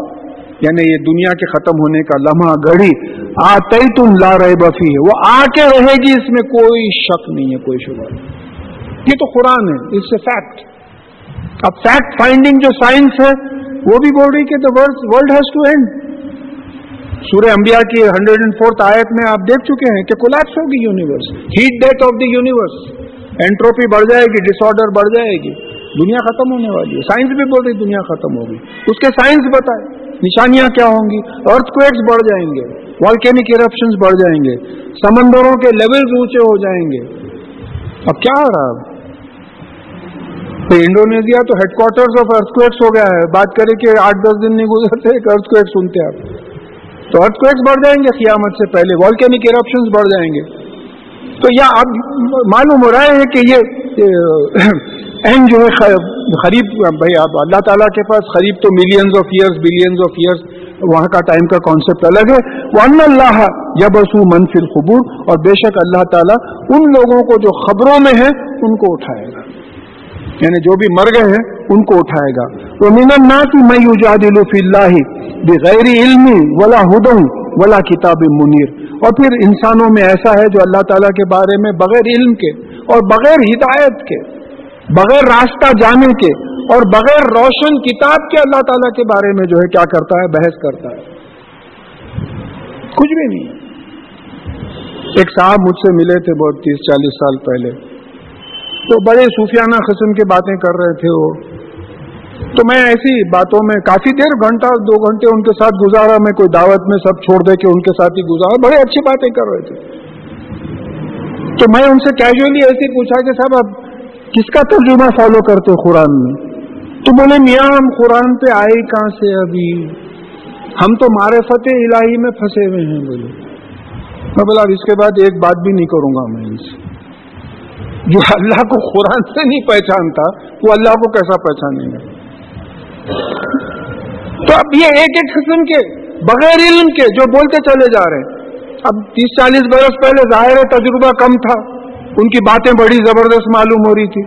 یعنی یہ دنیا کے ختم ہونے کا لمحہ گھڑی۔ آتے تم لا رہے بفی ہے وہ آ کے رہے گی، اس میں کوئی شک نہیں ہے، کوئی شبہ نہیں۔ یہ تو قرآن ہے، اس سے فیکٹ اب فیکٹ فائنڈنگ جو سائنس ہے، وہ بھی بول رہی کہ the world has to end سورہ انبیاء کی ہنڈریڈ اینڈ فورتھ آیت میں آپ دیکھ چکے ہیں کہ کولیپس ہوگی universe heat death of the universe entropy بڑھ جائے گی ڈس آرڈر بڑھ جائے گی. دنیا ختم ہونے والی ہے. سائنس بھی بول رہی دنیا ختم ہوگی. اس کے سائنس بتائے نشانیاں کیا ہوں گی؟ ارتھ کویکس بڑھ جائیں گے. والکینک ایرپشن بڑھ جائیں گے. سمندروں کے لیول اونچے ہو جائیں گے. اب کیا ہو رہا تو انڈونیشیا تو headquarter of earthquakes ہو گیا ہے. بات کرے کہ آٹھ دس دن نہیں گزرتے، ایک ارتھ کویک سنتے آپ. تو ارتھ کویکس بڑھ جائیں گے قیامت سے پہلے والکینک ایرپشن بڑھ جائیں گے۔ تو یہ اب معلوم ہو رہا ہے کہ یہ اہم جو ہے خریب بھائی اب اللہ تعالیٰ کے پاس خریب تو millions of years billions of years وہاں کا ٹائم کا کانسیپٹ الگ ہے۔ وہ اللہ یا بسو منفر قبور اور بے شک اللہ تعالیٰ ان لوگوں کو جو خبروں میں ہیں ان کو اٹھائے گا۔ یعنی جو بھی مر گئے ہیں، ان کو اٹھائے گا۔ وہ مین کی میں فی اللہ بغیر علم ولا ہدم ولا کتاب منیر اور پھر انسانوں میں ایسا ہے جو اللہ تعالیٰ کے بارے میں بغیر علم کے اور بغیر ہدایت کے، بغیر راستہ جانے کے اور بغیر روشن کتاب کے اللہ تعالیٰ کے بارے میں جو ہے کیا کرتا ہے، بحث کرتا ہے۔ کچھ بھی نہیں۔ ایک صاحب مجھ سے ملے تھے بہت تیس چالیس سال پہلے۔ تو بڑے صوفیانہ قسم کی باتیں کر رہے تھے وہ۔ تو میں ایسی باتوں میں کافی دیر، گھنٹہ، دو گھنٹے ان کے ساتھ گزارا، میں کوئی دعوت میں سب چھوڑ دے کے ان کے ساتھ ہی گزارا۔ بڑے اچھی باتیں کر رہے تھے۔ تو میں ان سے کیجولی ایسے پوچھا کہ صاحب اب کس کا ترجمہ فالو کرتے قرآن میں؟ تو بولے، میاں، ہم قرآن پہ آئے کہاں سے ابھی؟ ہم تو مارے فتح الہی میں پھنسے ہوئے ہیں بولے۔ میں بولا اس کے بعد ایک بات بھی نہیں کروں گا میں ان سے۔ جو اللہ کو قرآن سے نہیں پہچانتا، وہ اللہ کو کیسا پہچانے گا تو اب یہ ایک ایک قسم کے، بغیر علم کے جو بولتے چلے جا رہے ہیں۔ اب تیس چالیس برس پہلے ظاہر تجربہ کم تھا، ان کی باتیں بڑی زبردست معلوم ہو رہی تھی۔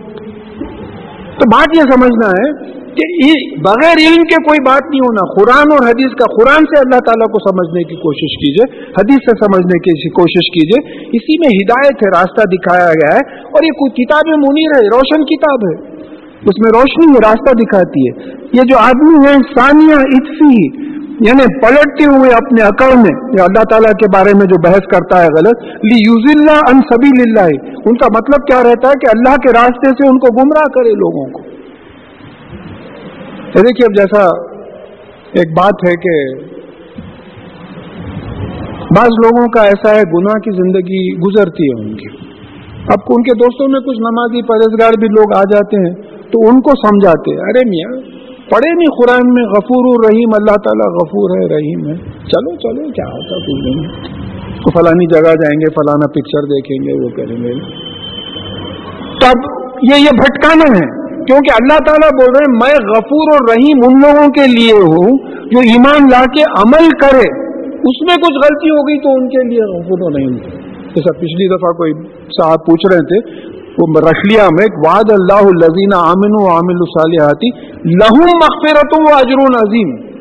تو بات یہ سمجھنا ہے بغیر علم کے کوئی بات نہیں ہونا۔ قرآن اور حدیث کا، قرآن سے اللہ تعالیٰ کو سمجھنے کی کوشش کیجیے حدیث سے سمجھنے کی کوشش کیجیے اسی میں ہدایت ہے، راستہ دکھایا گیا ہے۔ اور یہ کوئی کتاب منیر ہے، روشن کتاب ہے۔ اس میں روشنی ہے، راستہ دکھاتی ہے۔ یہ جو آدمی ہے، ثانیہ اتفی یعنی پلٹتے ہوئے اپنے عقل میں اللہ تعالیٰ کے بارے میں جو بحث کرتا ہے غلط لی یوز اللہ۔ ان سبھی ان کا مطلب کیا رہتا ہے؟ کہ اللہ کے راستے سے ان کو گمراہ کرے لوگوں کو۔ دیکھیے اب جیسا ایک بات ہے کہ بعض لوگوں کا ایسا ہے، گناہ کی زندگی گزرتی ہے ان کی۔ اب ان کے دوستوں میں کچھ نمازی پرہزگار بھی لوگ آ جاتے ہیں تو ان کو سمجھاتے ارے میاں، پڑھے نہیں قرآن میں غفور الرحیم، اللہ تعالیٰ غفور ہے، رحیم ہے۔ چلو چلو، کیا ہوتا کچھ نہیں تو فلانی جگہ جائیں گے، فلانا پکچر دیکھیں گے، وہ کریں گے۔ تب یہ یہ بھٹکانا ہے۔ کیونکہ اللہ تعالیٰ بول رہے ہیں، میں غفور اور رحیم ان لوگوں کے لیے ہوں جو ایمان لا کے عمل کرے۔ اس میں کچھ غلطی ہو گئی تو ان کے لیے غفور و رحیم جیسا پچھلی دفعہ کوئی صاحب پوچھ رہے تھے، وہ رشلیا میں واد اللہ الزین عامن و عامل الصالحاتی لہم مغفرت و اجر عظیم۔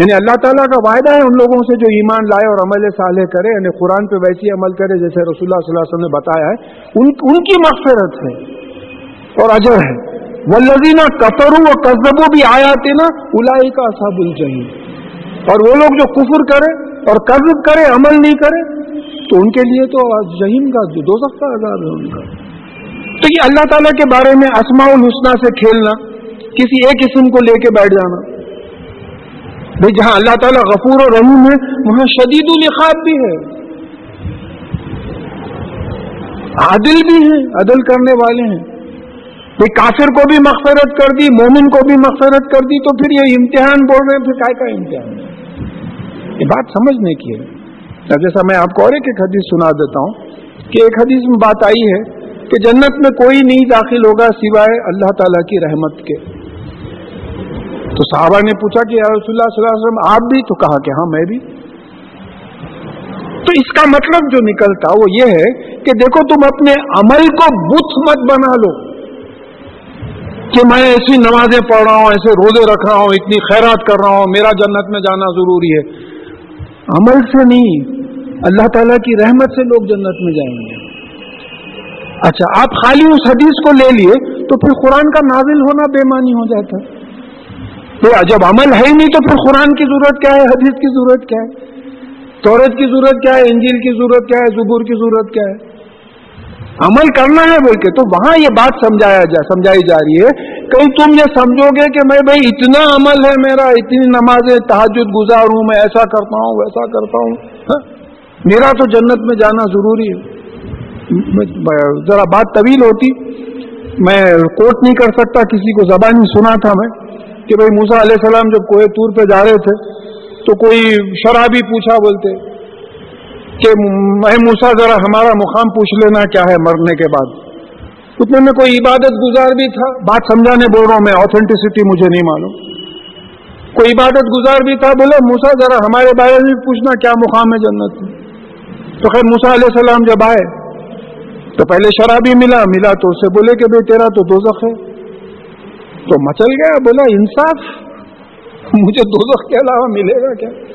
یعنی اللہ تعالیٰ کا وعدہ ہے ان لوگوں سے جو ایمان لائے اور عمل صالح کرے یعنی قرآن پہ ویسی عمل کرے جیسے رسول اللہ صلی اللہ علیہ وسلم نے بتایا ہے، ان ان کی مغفرت ہے۔ اور اجر ہے۔ وہ لذینہ و قصبوں بھی آیا نا الائی کا اصاب الجہیم اور وہ لوگ جو کفر کرے اور قصب کرے، عمل نہیں کرے، تو ان کے لیے تو جہیم کا دو سخت عذاب ہے ان کا۔ تو یہ اللہ تعالیٰ کے بارے میں اسماء الحسنہ سے کھیلنا، کسی ایک قسم کو لے کے بیٹھ جانا۔ بھائی جہاں اللہ تعالیٰ غفور و رحیم ہے، وہاں شدید الخاب بھی ہے۔ عادل بھی ہیں، عدل کرنے والے ہیں۔ بھائی کافر کو بھی مغفرت کر دی، مومن کو بھی مغفرت کر دی، تو پھر یہ امتحان بول رہے ہیں، پھر کا کا امتحان یہ بات سمجھنے کی ہے۔ جیسا میں آپ کو اور ایک حدیث سنا دیتا ہوں کہ ایک حدیث میں بات آئی ہے کہ جنت میں کوئی نہیں داخل ہوگا سوائے اللہ تعالیٰ کی رحمت کے۔ تو صحابہ نے پوچھا کہ رسول اللہ صلی اللہ علیہ وسلم، آپ بھی؟ تو کہا کہ ہاں میں بھی۔ تو اس کا مطلب جو نکلتا وہ یہ ہے کہ دیکھو تم اپنے عمل کو بت مت بنا لو۔ کہ میں ایسی نمازیں پڑھ رہا ہوں، ایسے روزے رکھ رہا ہوں، اتنی خیرات کر رہا ہوں، میرا جنت میں جانا ضروری ہے۔ عمل سے نہیں، اللہ تعالیٰ کی رحمت سے لوگ جنت میں جائیں گے۔ اچھا آپ خالی اس حدیث کو لے لیے تو پھر قرآن کا نازل ہونا بے معنی ہو جاتا۔ تو جب عمل ہے ہی نہیں تو پھر قرآن کی ضرورت کیا ہے؟ حدیث کی ضرورت کیا ہے؟ تورت کی ضرورت کیا ہے؟ انجیل کی ضرورت کیا ہے؟ زبور کی ضرورت کیا ہے؟ عمل کرنا ہے بول کے، تو وہاں یہ بات سمجھایا جا، سمجھائی جا رہی ہے۔ کہیں تم یہ سمجھو گے کہ میں بھائی اتنا عمل ہے میرا، اتنی نمازیں تحجد گزار ہوں میں، ایسا کرتا ہوں، ویسا کرتا ہوں۔ ہاں؟ میرا تو جنت میں جانا ضروری ہے۔ ذرا بات طویل ہوتی۔ میں کوٹ نہیں کر سکتا، کسی کو زبانی سنا تھا میں کہ بھائی موسا علیہ السلام جب کوئی تور پہ جا رہے تھے تو کوئی شرابی پوچھا بولتے۔ کہ میں موسا ذرا ہمارا مقام پوچھ لینا کیا ہے مرنے کے بعد۔ اتنے میں کوئی عبادت گزار بھی تھا؟ بات سمجھانے بول رہا ہوں میں آتھینٹسٹی مجھے نہیں معلوم۔ کوئی عبادت گزار بھی تھا؟ بولے موسا ذرا ہمارے بارے میں پوچھنا کیا مقام ہے جنت میں۔ تو خیر موسا علیہ السلام جب آئے، تو پہلے شرابی ملا ملا تو اسے بولے کہ بھائی تیرا تو دوزخ ہے۔ تو مچل گیا، بولا، انصاف؟ مجھے دوزخ کے علاوہ ملے گا کیا؟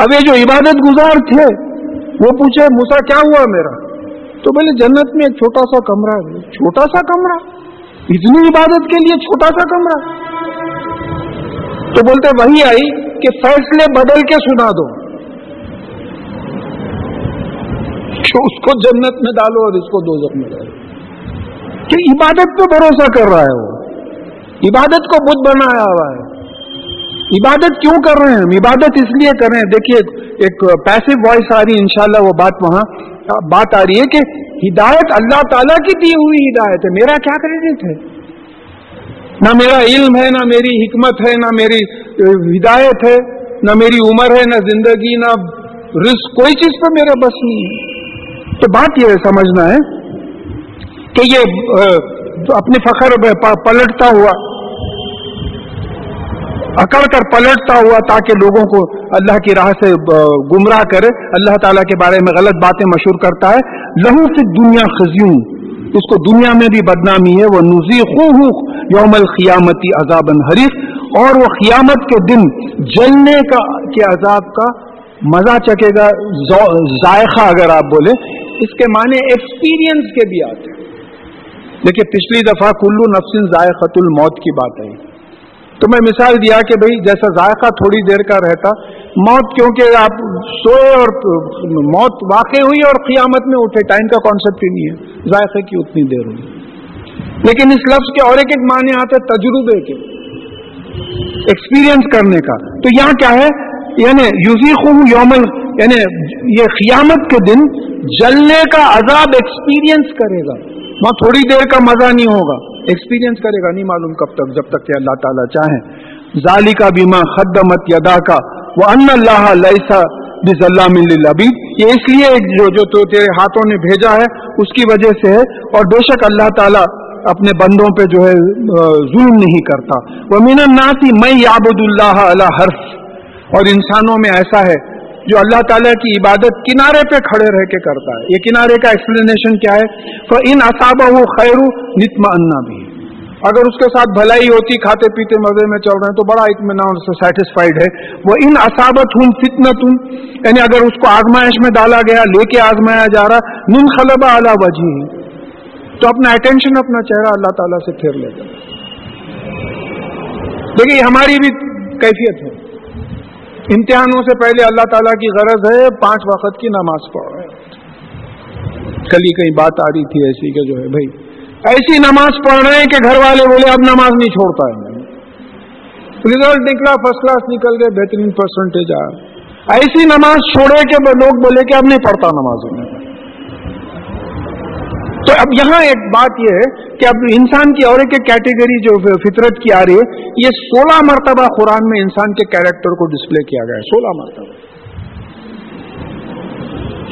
اب یہ جو عبادت گزار تھے، وہ پوچھے، موسا، کیا ہوا میرا؟ تو بولے، جنت میں ایک چھوٹا سا کمرہ ہے۔ چھوٹا سا کمرہ؟ اتنی عبادت کے لیے چھوٹا سا کمرہ؟ تو بولتے، وہی آئی کہ فیصلے بدل کے سنا دو۔ اس کو جنت میں ڈالو اور اس کو دو میں ڈالو۔ کہ عبادت پہ بھروسہ کر رہا ہے وہ۔ عبادت کو بدھ بنایا ہوا ہے۔ عبادت کیوں کر رہے ہیں؟ ہم عبادت اس لیے کر رہے ہیں۔ دیکھیے، ایک پیسو وائس آ رہی ہے، انشاءاللہ وہ بات وہاں بات آ رہی ہے کہ ہدایت اللہ تعالیٰ کی دی ہوئی ہدایت ہے۔ میرا کیا کریڈٹ ہے؟ نہ میرا علم ہے، نہ میری حکمت ہے، نہ میری ہدایت ہے، نہ میری عمر ہے، نہ زندگی، نہ رسک کوئی چیز پہ میرا بس نہیں ہے۔ تو بات یہ سمجھنا ہے کہ یہ اپنے فخر پلٹتا ہوا اکڑ کر پلٹتا ہوا تاکہ لوگوں کو اللہ کی راہ سے گمراہ کرے۔ اللہ تعالیٰ کے بارے میں غلط باتیں مشہور کرتا ہے۔ لہو سے دنیا خزیوں اس کو دنیا میں بھی بدنامی ہے۔ وہ نزی خو یوم القیامتی عذاب حریف اور وہ قیامت کے دن جلنے کا، کے عذاب کا مزہ چکے گا۔ ذائقہ اگر آپ بولے اس کے معنی ایکسپیرینس کے بھی آتے دیکھیے، پچھلی دفعہ کلو نفسن ذائقت الموت کی بات آئی۔ تو میں مثال دیا کہ بھئی جیسا ذائقہ تھوڑی دیر کا رہتا، موت کیونکہ آپ سوئے اور موت واقع ہوئی اور قیامت میں اٹھے، ٹائم کا کانسیپٹ ہی نہیں ہے، ذائقے کی اتنی دیر ہوئی۔ لیکن اس لفظ کے اور ایک ایک معنی آتے تجربے کے ایکسپیرئنس کرنے کا۔ تو یہاں کیا ہے؟ یعنی یوزی خون یومل یعنی یہ قیامت کے دن جلنے کا عذاب ایکسپیرئنس کرے گا۔ وہاں تھوڑی دیر کا مزہ نہیں ہوگا۔ ایکسپیرینس کرے گا، نہیں معلوم کب تک، جب تک کہ اللہ تعالیٰ چاہیں ظالی کا بیما خدمت یدا کا وہ ان اللہ لسا بس اللہ یہ اس لیے جو جو تو تیرے ہاتھوں نے بھیجا ہے، اس کی وجہ سے ہے۔ اور بے شک اللہ تعالیٰ اپنے بندوں پہ جو ہے ظلم نہیں کرتا۔ وہ مین ناسی میں یابد اللہ اللہ حرف۔ اور انسانوں میں ایسا ہے جو اللہ تعالیٰ کی عبادت کنارے پہ کھڑے رہ کے کرتا ہے۔ یہ کنارے کا ایکسپلینیشن کیا ہے؟ تو ان اصابہ وہ خیر نتما انا بھی اگر اس کے ساتھ بھلائی ہوتی، کھاتے پیتے، مزے میں چل رہے ہیں، تو بڑا اطمینان سے سیٹسفائڈ ہے۔ وہ ان اصابت ہوں فتنت ہوں یعنی اگر اس کو آزمائش میں ڈالا گیا، لے کے آزمایا جا رہا نن خلبہ اعلیٰ وجہ تو اپنا اٹینشن اپنا چہرہ اللہ تعالیٰ سے پھیر لے گا دیکھیے ہماری بھی کیفیت ہے۔ امتحانوں سے پہلے اللہ تعالیٰ کی غرض ہے پانچ وقت کی نماز پڑھ رہے کل ہی کہیں بات آ رہی تھی ایسی کہ جو ہے بھائی، ایسی نماز پڑھ رہے ہیں کہ گھر والے بولے اب نماز نہیں چھوڑتا ہے۔ ریزلٹ نکلا فرسٹ کلاس نکل گئے، بہترین پرسنٹیج آیا۔ ایسی نماز چھوڑے کہ لوگ بولے کہ اب نہیں پڑھتا نماز۔ انہیں تو اب یہاں ایک بات یہ ہے کہ اب انسان کی اور ایک کیٹیگری جو فطرت کی آ رہی ہے، یہ سولہ مرتبہ قرآن میں انسان کے کیریکٹر کو ڈسپلے کیا گیا ہے، سولہ مرتبہ۔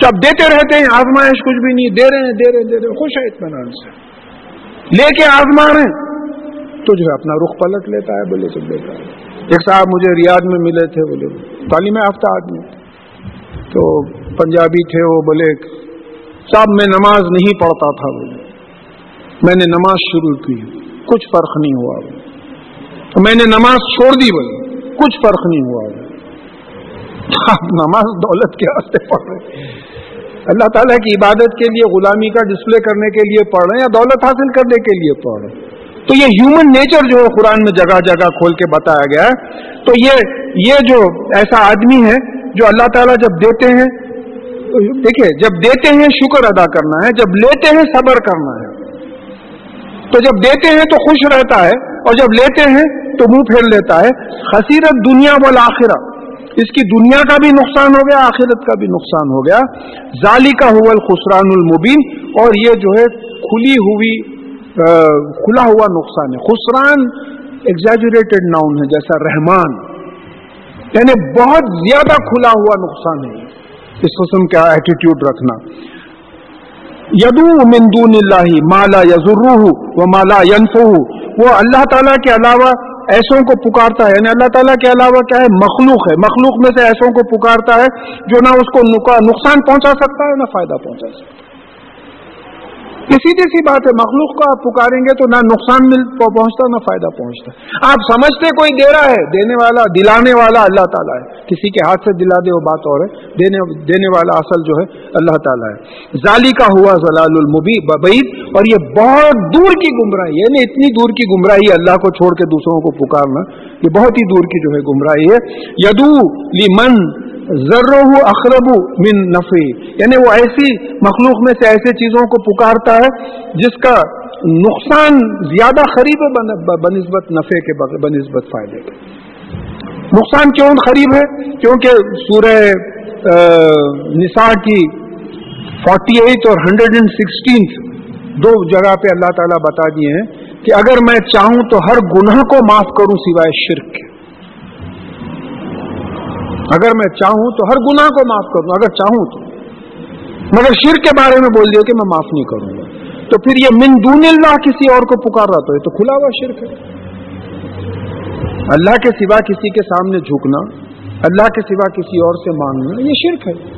تو اب دیتے رہتے ہیں، آزمائش کچھ بھی نہیں، دے رہے ہیں، دے رہے ہیں، دے رہے ہیں، خوش ہے اطمینان سے۔ لے کے آزما رہے ہیں، تو جو ہے اپنا رخ پلٹ لیتا ہے بولے سب لیتا ہے۔ ایک صاحب مجھے ریاض میں ملے تھے، بولے، تعلیم یافتہ آدمی۔ تو پنجابی تھے وہ، بولے صاحب، میں نماز نہیں پڑھتا تھا بولے میں نے نماز شروع کی، کچھ فرق نہیں ہوا۔ بولے میں نے نماز چھوڑ دی بولے کچھ فرق نہیں ہوا۔ بولے آپ نماز دولت کے راستے پڑھ رہے اللہ تعالیٰ کی عبادت کے لیے، غلامی کا ڈسپلے کرنے کے لیے پڑھ رہے ہیں یا دولت حاصل کرنے کے لیے پڑھ رہے ہیں۔ تو یہ ہیومن نیچر جو ہے، قرآن میں جگہ جگہ کھول کے بتایا گیا ہے۔ تو یہ یہ جو ایسا آدمی ہے، جو اللہ تعالیٰ جب دیتے ہیں دیکھیے، جب دیتے ہیں شکر ادا کرنا ہے، جب لیتے ہیں صبر کرنا ہے۔ تو جب دیتے ہیں تو خوش رہتا ہے، اور جب لیتے ہیں تو منہ پھیر لیتا ہے۔ خصیرت دنیا والآخرہ۔ اس کی دنیا کا بھی نقصان ہو گیا، آخرت کا بھی نقصان ہو گیا۔ ظالی کا ہوا الخسران المبین۔ اور یہ جو ہے، کھلی ہوئی کھلا ہوا نقصان ہے۔ خسران ایگزیجوریٹڈ ناؤن ہے، جیسا رحمان۔ یعنی بہت زیادہ کھلا ہوا نقصان ہے۔ اس قسم کا ایٹیٹیوڈ رکھنا۔ یدو مندون اللہ مالا یزر وہ مالا ینفو وہ اللہ تعالیٰ کے علاوہ ایسوں کو پکارتا ہے یعنی اللہ تعالیٰ کے علاوہ کیا ہے؟ مخلوق ہے۔ مخلوق میں سے ایسوں کو پکارتا ہے جو نہ اس کو نقصان پہنچا سکتا ہے، نہ فائدہ پہنچا سکتا ہے۔ یہ سیدھی سی بات ہے، مخلوق کو آپ پکاریں گے تو نہ نقصان مل پہنچتا، نہ فائدہ پہنچتا۔ آپ سمجھتے کوئی دے رہا ہے، دینے والا، دلانے والا اللہ تعالیٰ ہے۔ کسی کے ہاتھ سے دلا دے، وہ بات اور ہے۔ دینے دینے والا اصل جو ہے، اللہ تعالیٰ ہے۔ ظالی کا ہوا ضلال المبی بعید۔ اور یہ بہت دور کی گمراہی یعنی اتنی دور کی گمراہی اللہ کو چھوڑ کے دوسروں کو پکارنا، یہ بہت ہی دور کی جو ہے گمراہی ہے۔ یدو لی من ذرو اخرب من نفی یعنی وہ ایسی مخلوق میں سے ایسے چیزوں کو پکارتا ہے جس کا نقصان زیادہ قریب ہے بنسبت نفے کے بنسبت فائدے کے. نقصان کیوں قریب ہے؟ کیونکہ سورہ نساء کی فورٹی ایٹ اور ہنڈریڈ اینڈ سکسٹینتھ دو جگہ پہ اللہ تعالیٰ بتا دیے ہیں کہ اگر میں چاہوں تو ہر گناہ کو معاف کروں سوائے شرک کے. اگر میں چاہوں تو ہر گناہ کو معاف کر دوں، اگر چاہوں تو۔ مگر شرک کے بارے میں بول دیا کہ میں معاف نہیں کروں گا۔ تو پھر یہ من دون اللہ کسی اور کو پکار رہا تو یہ تو کھلا ہوا شرک ہے۔ اللہ کے سوا کسی کے سامنے جھکنا، اللہ کے سوا کسی اور سے مانگنا، یہ شرک ہے۔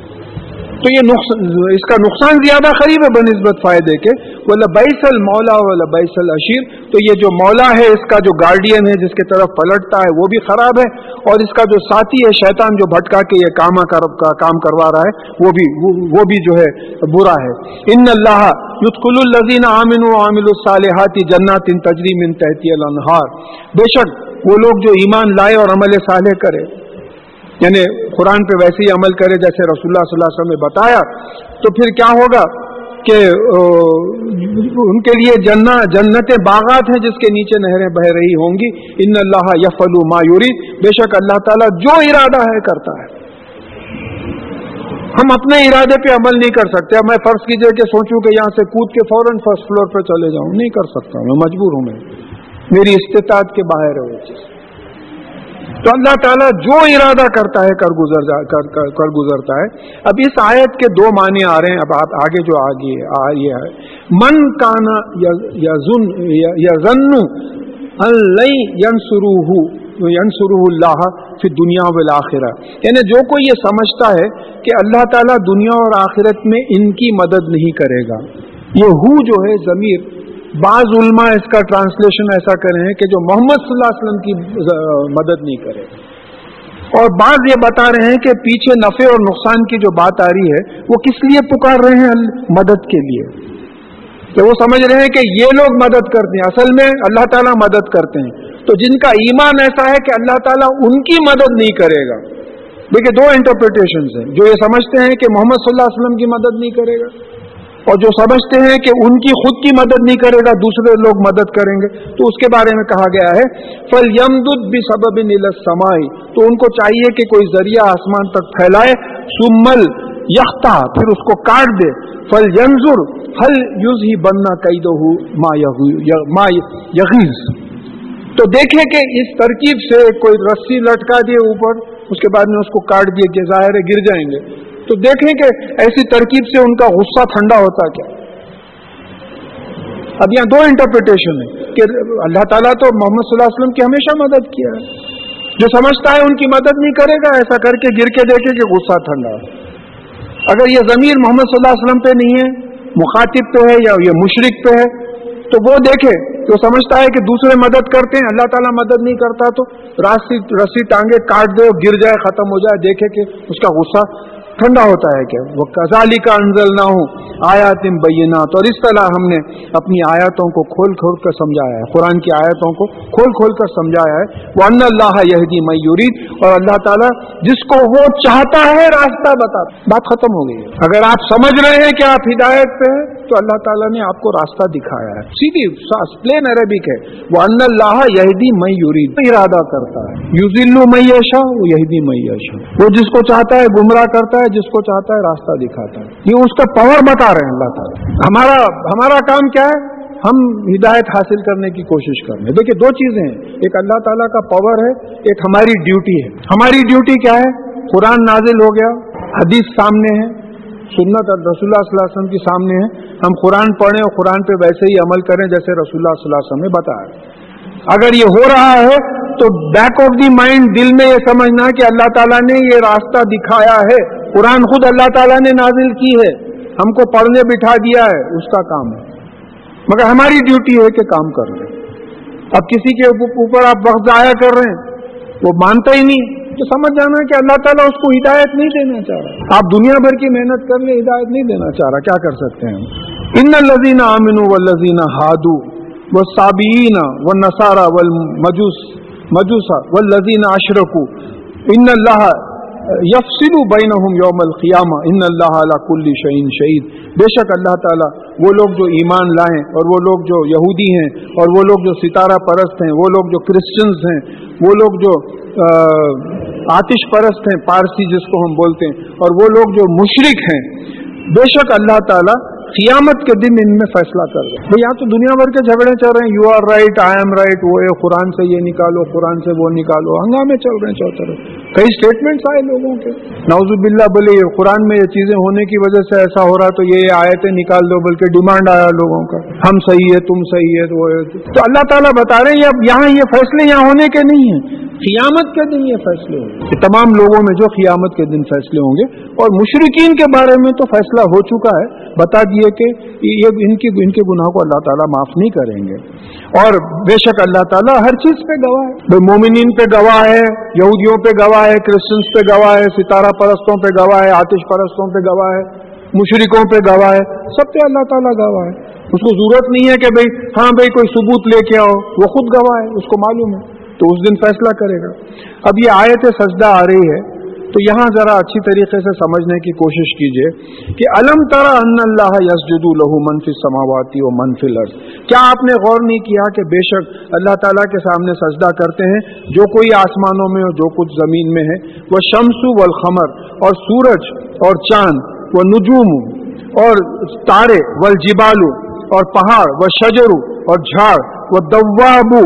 تو یہ نقصان اس کا نقصان زیادہ قریب ہے بنسبت فائدے کے۔ وہ لبیس المولا و لبیس العشیر تو یہ جو مولا ہے، اس کا جو گارڈین ہے، جس کی طرف پلٹتا ہے، وہ بھی خراب ہے۔ اور اس کا جو ساتھی ہے، شیطان جو بھٹکا کے یہ کام کام کروا رہا ہے، وہ بھی وہ بھی جو ہے، برا ہے۔ ان اللہ یتقل الزین عامن و عامل الصالحاتی جنات ان تجریم ان تحتی الانہار بے شک، وہ لوگ جو ایمان لائے اور عمل صالح کرے۔ یعنی قرآن پہ ویسے ہی عمل کرے جیسے رسول اللہ صلی اللہ علیہ وسلم نے بتایا، تو پھر کیا ہوگا کہ ان کے لیے جنا جنت باغات ہیں جس کے نیچے نہریں بہ رہی ہوں گی۔ ان اللہ یفل مایوری بے شک اللہ تعالیٰ جو ارادہ ہے کرتا ہے۔ ہم اپنے ارادے پہ عمل نہیں کر سکتے۔ میں فرض کیجیے کہ سوچوں کہ یہاں سے کود کے فوراً فرسٹ فلور پہ چلے جاؤں۔ نہیں کر سکتا، میں مجبور ہوں میں۔ میری استطاعت کے باہر ہے وہ چیز۔ تو اللہ تعالیٰ جو ارادہ کرتا ہے کر گزر جا کر, کر, کر گزرتا ہے۔ اب اس آیت کے دو معنی آ رہے ہیں اب آپ آگے جو آگے آ یہ ہے۔ من کانا یزن ینسرو اللہ پھر دنیا والآخرہ۔ یعنی جو کوئی یہ سمجھتا ہے کہ اللہ تعالیٰ دنیا اور آخرت میں ان کی مدد نہیں کرے گا۔ یہ ہو جو ہے ضمیر بعض علماء اس کا ٹرانسلیشن ایسا کرے ہیں کہ جو محمد صلی اللہ علیہ وسلم کی مدد نہیں کرے۔ اور بعض یہ بتا رہے ہیں کہ پیچھے نفع اور نقصان کی جو بات آ رہی ہے، وہ کس لیے پکار رہے ہیں مدد کے لیے؟ کہ وہ سمجھ رہے ہیں کہ یہ لوگ مدد کرتے ہیں، اصل میں اللہ تعالیٰ مدد کرتے ہیں۔ تو جن کا ایمان ایسا ہے کہ اللہ تعالیٰ ان کی مدد نہیں کرے گا۔ دیکھیے دو انٹرپریٹیشن ہیں۔ جو یہ سمجھتے ہیں کہ محمد صلی اللہ علیہ وسلم کی مدد نہیں کرے گا۔ اور جو سمجھتے ہیں کہ ان کی خود کی مدد نہیں کرے گا، دوسرے لوگ مدد کریں گے۔ تو اس کے بارے میں کہا گیا ہے فل یم بھی سبب سمائی تو ان کو چاہیے کہ کوئی ذریعہ آسمان تک پھیلائے سمل یختا پھر اس کو کاٹ دے۔ فل ینزر حل یوز ہی بننا کئی دو ما یغیز تو دیکھیں کہ اس ترکیب سے کوئی رسی لٹکا دیے اوپر، اس کے بعد میں اس کو کاٹ دیے کہ ظاہر گر جائیں گے۔ تو دیکھیں کہ ایسی ترکیب سے ان کا غصہ ٹھنڈا ہوتا کیا؟ اب یہاں دو انٹرپریٹیشن ہے کہ اللہ تعالیٰ تو محمد صلی اللہ علیہ وسلم کی ہمیشہ مدد کیا ہے۔ جو سمجھتا ہے ان کی مدد نہیں کرے گا، ایسا کر کے گر کے دیکھے کہ غصہ ٹھنڈا اگر یہ ضمیر محمد صلی اللہ علیہ وسلم پہ نہیں ہے، مخاطب پہ ہے یا یہ مشرق پہ ہے، تو وہ دیکھے تو سمجھتا ہے کہ دوسرے مدد کرتے ہیں، اللہ تعالیٰ مدد نہیں کرتا تو رسی رسی ٹانگے کاٹ دے گر جائے، ختم ہو جائے، دیکھے کہ اس کا غصہ ٹھنڈا ہوتا ہے کہ وہ کزالی کا انزل نہ ہوں آیات بینات اور اس طرح ہم نے اپنی آیاتوں کو کھول کھول کر سمجھایا ہے، قرآن کی آیاتوں کو کھول کھول کر سمجھایا ہے۔ وہ ان اللہ یہدی میورید اور اللہ تعالیٰ جس کو وہ چاہتا ہے راستہ بتا، بات ختم ہو گئی ہے۔ اگر آپ سمجھ رہے ہیں کہ آپ ہدایت پہ ہیں تو اللہ تعالیٰ نے آپ کو راستہ دکھایا ہے۔ سیدھی پلین عربک ہے۔ وہ ان اللہ یہدی میورید ارادہ کرتا ہے۔ یوزلو میشا وہ یہدی میشا وہ جس کو چاہتا ہے گمراہ کرتا ہے، جس کو چاہتا ہے راستہ دکھاتا ہے۔ یہ اس کا پاور بتا رہے ہیں اللہ تعالیٰ۔ ہمارا ہمارا کام کیا ہے؟ ہم ہدایت حاصل کرنے کی کوشش کر رہے ہیں۔ دیکھیے دو چیزیں ہیں۔ ایک اللہ تعالیٰ کا پاور ہے، ایک ہماری ڈیوٹی ہے۔ ہماری ڈیوٹی کیا ہے؟ قرآن نازل ہو گیا، حدیث سامنے ہے۔ سنت اور رسول اللہ صلی اللہ علیہ وسلم کی سامنے ہے۔ ہم قرآن پڑھیں اور قرآن پہ ویسے ہی عمل کریں جیسے رسول اللہ صلی اللہ علیہ وسلم نے بتایا۔ اگر یہ ہو رہا ہے تو بیک آف دی مائنڈ دل میں یہ سمجھنا کہ اللہ تعالیٰ نے یہ راستہ دکھایا ہے۔ قرآن خود اللہ تعالیٰ نے نازل کی ہے۔ ہم کو پڑھنے بٹھا دیا ہے، اس کا کام ہے۔ مگر ہماری ڈیوٹی ہے کہ کام کر رہے۔ اب کسی کے اوپر آپ وقت ضائع کر رہے ہیں، وہ مانتا ہی نہیں۔ تو سمجھ جانا کہ اللہ تعالیٰ اس کو ہدایت نہیں دینا چاہ رہا آپ دنیا بھر کی محنت کر لیں، ہدایت نہیں دینا چاہ رہا، کیا کر سکتے ہیں ان لذینہ امن و لذینہ ہادو و سابین و نسارا و مجوس مجوسا و لذینہ اشرکو ان اللہ یفسلو بینہم یوم القیامہ۔ ان اللہ علیہ کل شعین شہید۔ بے شک اللہ تعالیٰ وہ لوگ جو ایمان لائیں اور وہ لوگ جو یہودی ہیں اور وہ لوگ جو ستارہ پرست ہیں، وہ لوگ جو کرسچنز ہیں، وہ لوگ جو آتش پرست ہیں، پارسی جس کو ہم بولتے ہیں۔ اور وہ لوگ جو مشرق ہیں، بے شک اللہ تعالیٰ قیامت کے دن ان میں فیصلہ کر رہے ہیں۔ یہاں تو دنیا بھر کے جھگڑے چل رہے ہیں۔ You are right I am right وہ قرآن سے یہ نکالو، قرآن سے وہ نکالو۔ ہنگامے چل رہے ہیں چوتھے کئی اسٹیٹمنٹس آئے لوگوں کے۔ نوز باللہ بولے یہ قرآن میں یہ چیزیں ہونے کی وجہ سے ایسا ہو رہا تو یہ آیتیں نکال دو، بلکہ ڈیمانڈ آیا لوگوں کا۔ ہم صحیح ہے تم صحیح ہے تو وہ تو اللہ تعالیٰ بتا رہے ہیں اب یہاں یہ فیصلے یہاں ہونے کے نہیں ہیں۔ قیامت کے دن یہ فیصلے ہوں گے۔ تمام لوگوں میں جو قیامت کے دن فیصلے ہوں گے۔ اور مشرقین کے بارے میں تو فیصلہ ہو چکا ہے۔ بتا دیے کہ یہ ان کی، ان کے گناہ کو اللہ تعالیٰ معاف نہیں کریں گے۔ اور بے شک اللہ تعالیٰ ہر چیز پہ گواہ ہے۔ بھائی مومنین پہ گواہ ہے، یہودیوں پہ گواہ ہے کرسچنس پہ گواہ ہے، ستارہ پرستوں پہ گواہ ہے، آتش پرستوں پہ گواہ ہے مشرقوں پہ گواہ ہے، سب پہ اللہ تعالیٰ گواہ ہے۔ اس کو ضرورت نہیں ہے کہ بھئی ہاں بھائی کوئی ثبوت لے کے آؤ، وہ خود گواہ ہے، اس کو معلوم ہے۔ تو اس دن فیصلہ کرے گا۔ اب یہ آیت سجدہ آ رہی ہے۔ تو یہاں ذرا اچھی طریقے سے سمجھنے کی کوشش کیجیے کہ علم ترا ان اللہ یسجد لہو منفی سماواتی و منفی لرض کیا آپ نے غور نہیں کیا کہ بے شک اللہ تعالیٰ کے سامنے سجدہ کرتے ہیں؟ جو کوئی آسمانوں میں جو کچھ زمین میں ہے۔ وہ شمسو والخمر اور سورج اور چاند، وہ نجوم اور تارے والجبالو اور پہاڑ و شجرو اور جھاڑ، وہ دوابو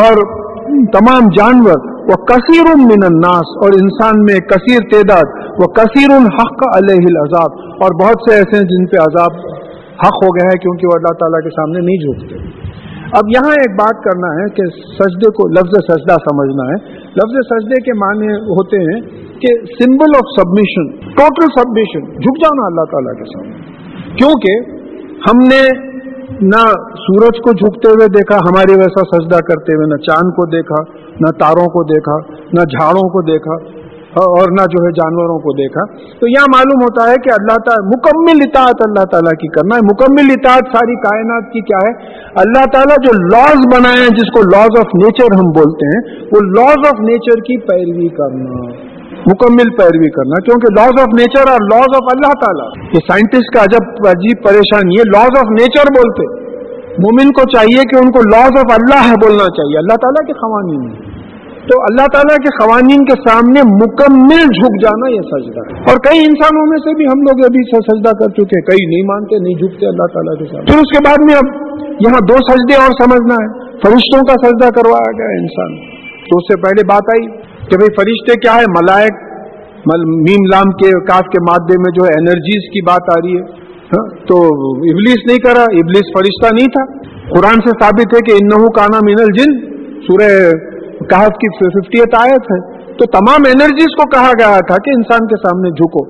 اور تمام جانور، وہ کثیر من الناس، اور انسان میں کثیر تعداد، وہ کثیر الحق علیہ العذاب۔ اور بہت سے ایسے ہیں جن پہ عذاب حق ہو گیا ہے، کیونکہ وہ اللہ تعالیٰ کے سامنے نہیں جھکتے۔ اب یہاں ایک بات کرنا ہے کہ سجدے کو لفظ سجدہ سمجھنا ہے۔ لفظ سجدے کے معنی ہوتے ہیں کہ symbol of submission total submission جھک جانا اللہ تعالیٰ کے سامنے۔ کیونکہ ہم نے نہ سورج کو جھکتے ہوئے دیکھا، ہماری ویسا سجدہ کرتے ہوئے، نہ چاند کو دیکھا، نہ تاروں کو دیکھا، نہ جھاڑوں کو دیکھا، اور نہ جو ہے جانوروں کو دیکھا۔ تو یہاں معلوم ہوتا ہے کہ اللہ تعالیٰ مکمل اطاعت اللہ تعالیٰ کی کرنا ہے۔ مکمل اطاعت ساری کائنات کی کیا ہے؟ اللہ تعالیٰ جو لاز بنائے ہیں، جس کو لاز آف نیچر ہم بولتے ہیں، وہ لاز آف نیچر کی پیروی کرنا۔ مکمل پیروی کرنا، کیونکہ لاز آف نیچر اور لاز آف اللہ تعالیٰ یہ سائنٹسٹ کا عجب عجیب پریشانی ہے لاز آف نیچر بولتے۔ مومن کو چاہیے کہ ان کو لاز آف اللہ ہے بولنا چاہیے، اللہ تعالیٰ کے قوانین تو اللہ تعالیٰ کے قوانین کے سامنے مکمل جھک جانا یہ سجدہ۔ ہے اور کئی انسانوں میں سے بھی ہم لوگ ابھی سجدہ کر چکے کئی نہیں مانتے، نہیں جھکتے اللہ تعالیٰ کے ساتھ پھر اس کے بعد میں اب یہاں دو سجدے اور سمجھنا ہے۔ فرشتوں کا سجدہ کروایا گیا انسان۔ تو اس سے پہلے بات آئی۔ کہ بھئی فرشتے کیا ہے ملائک میم لام کے کاف کے مادے میں جو ہے انرجیز کی بات آ رہی ہے ہاں؟ تو ابلیس نہیں کرا، ابلیس فرشتہ نہیں تھا۔ قرآن سے ثابت ہے کہ انہو کانا من الجن، سورہ کہف کی ففٹی آیت ہے۔ تو تمام انرجیز کو کہا گیا تھا کہ انسان کے سامنے جھکو۔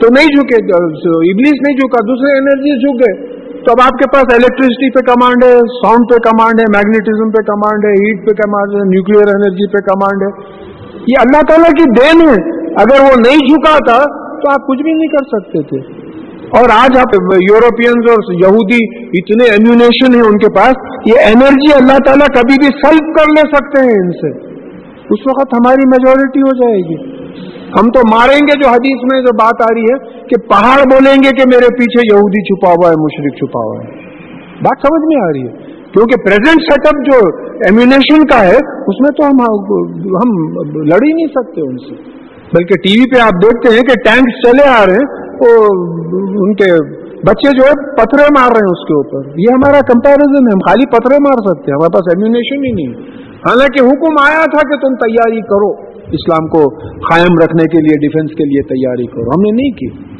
تو نہیں جھکے، ابلیس نہیں جھکا، دوسرے انرجیز جھک گئے تو اب آپ کے پاس الیکٹریسٹی پہ کمانڈ ہے ساؤنڈ پہ کمانڈ ہے میگنیٹزم پہ کمانڈ ہے ہیٹ پہ کمانڈ ہے نیوکلیر انرجی پہ کمانڈ ہے. یہ اللہ تعالیٰ کی دین ہے. اگر وہ نہیں جھکا تھا تو آپ کچھ بھی نہیں کر سکتے تھے. اور آج آپ یورپینز اور یہودی اتنے ایمونیشن ہیں ان کے پاس. یہ انرجی اللہ تعالیٰ کبھی بھی سلب کر لے سکتے ہیں ان سے. اس وقت ہماری میجورٹی ہو جائے گی۔ ہم تو ماریں گے جو حدیث میں جو بات آ رہی ہے کہ پہاڑ بولیں گے کہ میرے پیچھے یہودی چھپا ہوا ہے مشرق چھپا ہوا ہے۔ بات سمجھ میں آ رہی ہے۔ کیونکہ پریزنٹ سیٹ اپ جو ایمونیشن کا ہے، اس میں تو ہم ہم لڑ ہی نہیں سکتے ان سے۔ بلکہ ٹی وی پہ آپ دیکھتے ہیں کہ ٹینکس چلے آ رہے ہیں، وہ ان کے بچے جو ہے پتھرے مار رہے ہیں اس کے اوپر۔ یہ ہمارا کمپیرزن ہے، ہم خالی پتھرے مار سکتے ہیں، ہمارے پاس ایمونیشن ہی نہیں۔ حالانکہ حکم آیا تھا کہ تم تیاری کرو، اسلام کو قائم رکھنے کے لیے ڈیفنس کے لیے تیاری کرو۔ ہم نے نہیں کی۔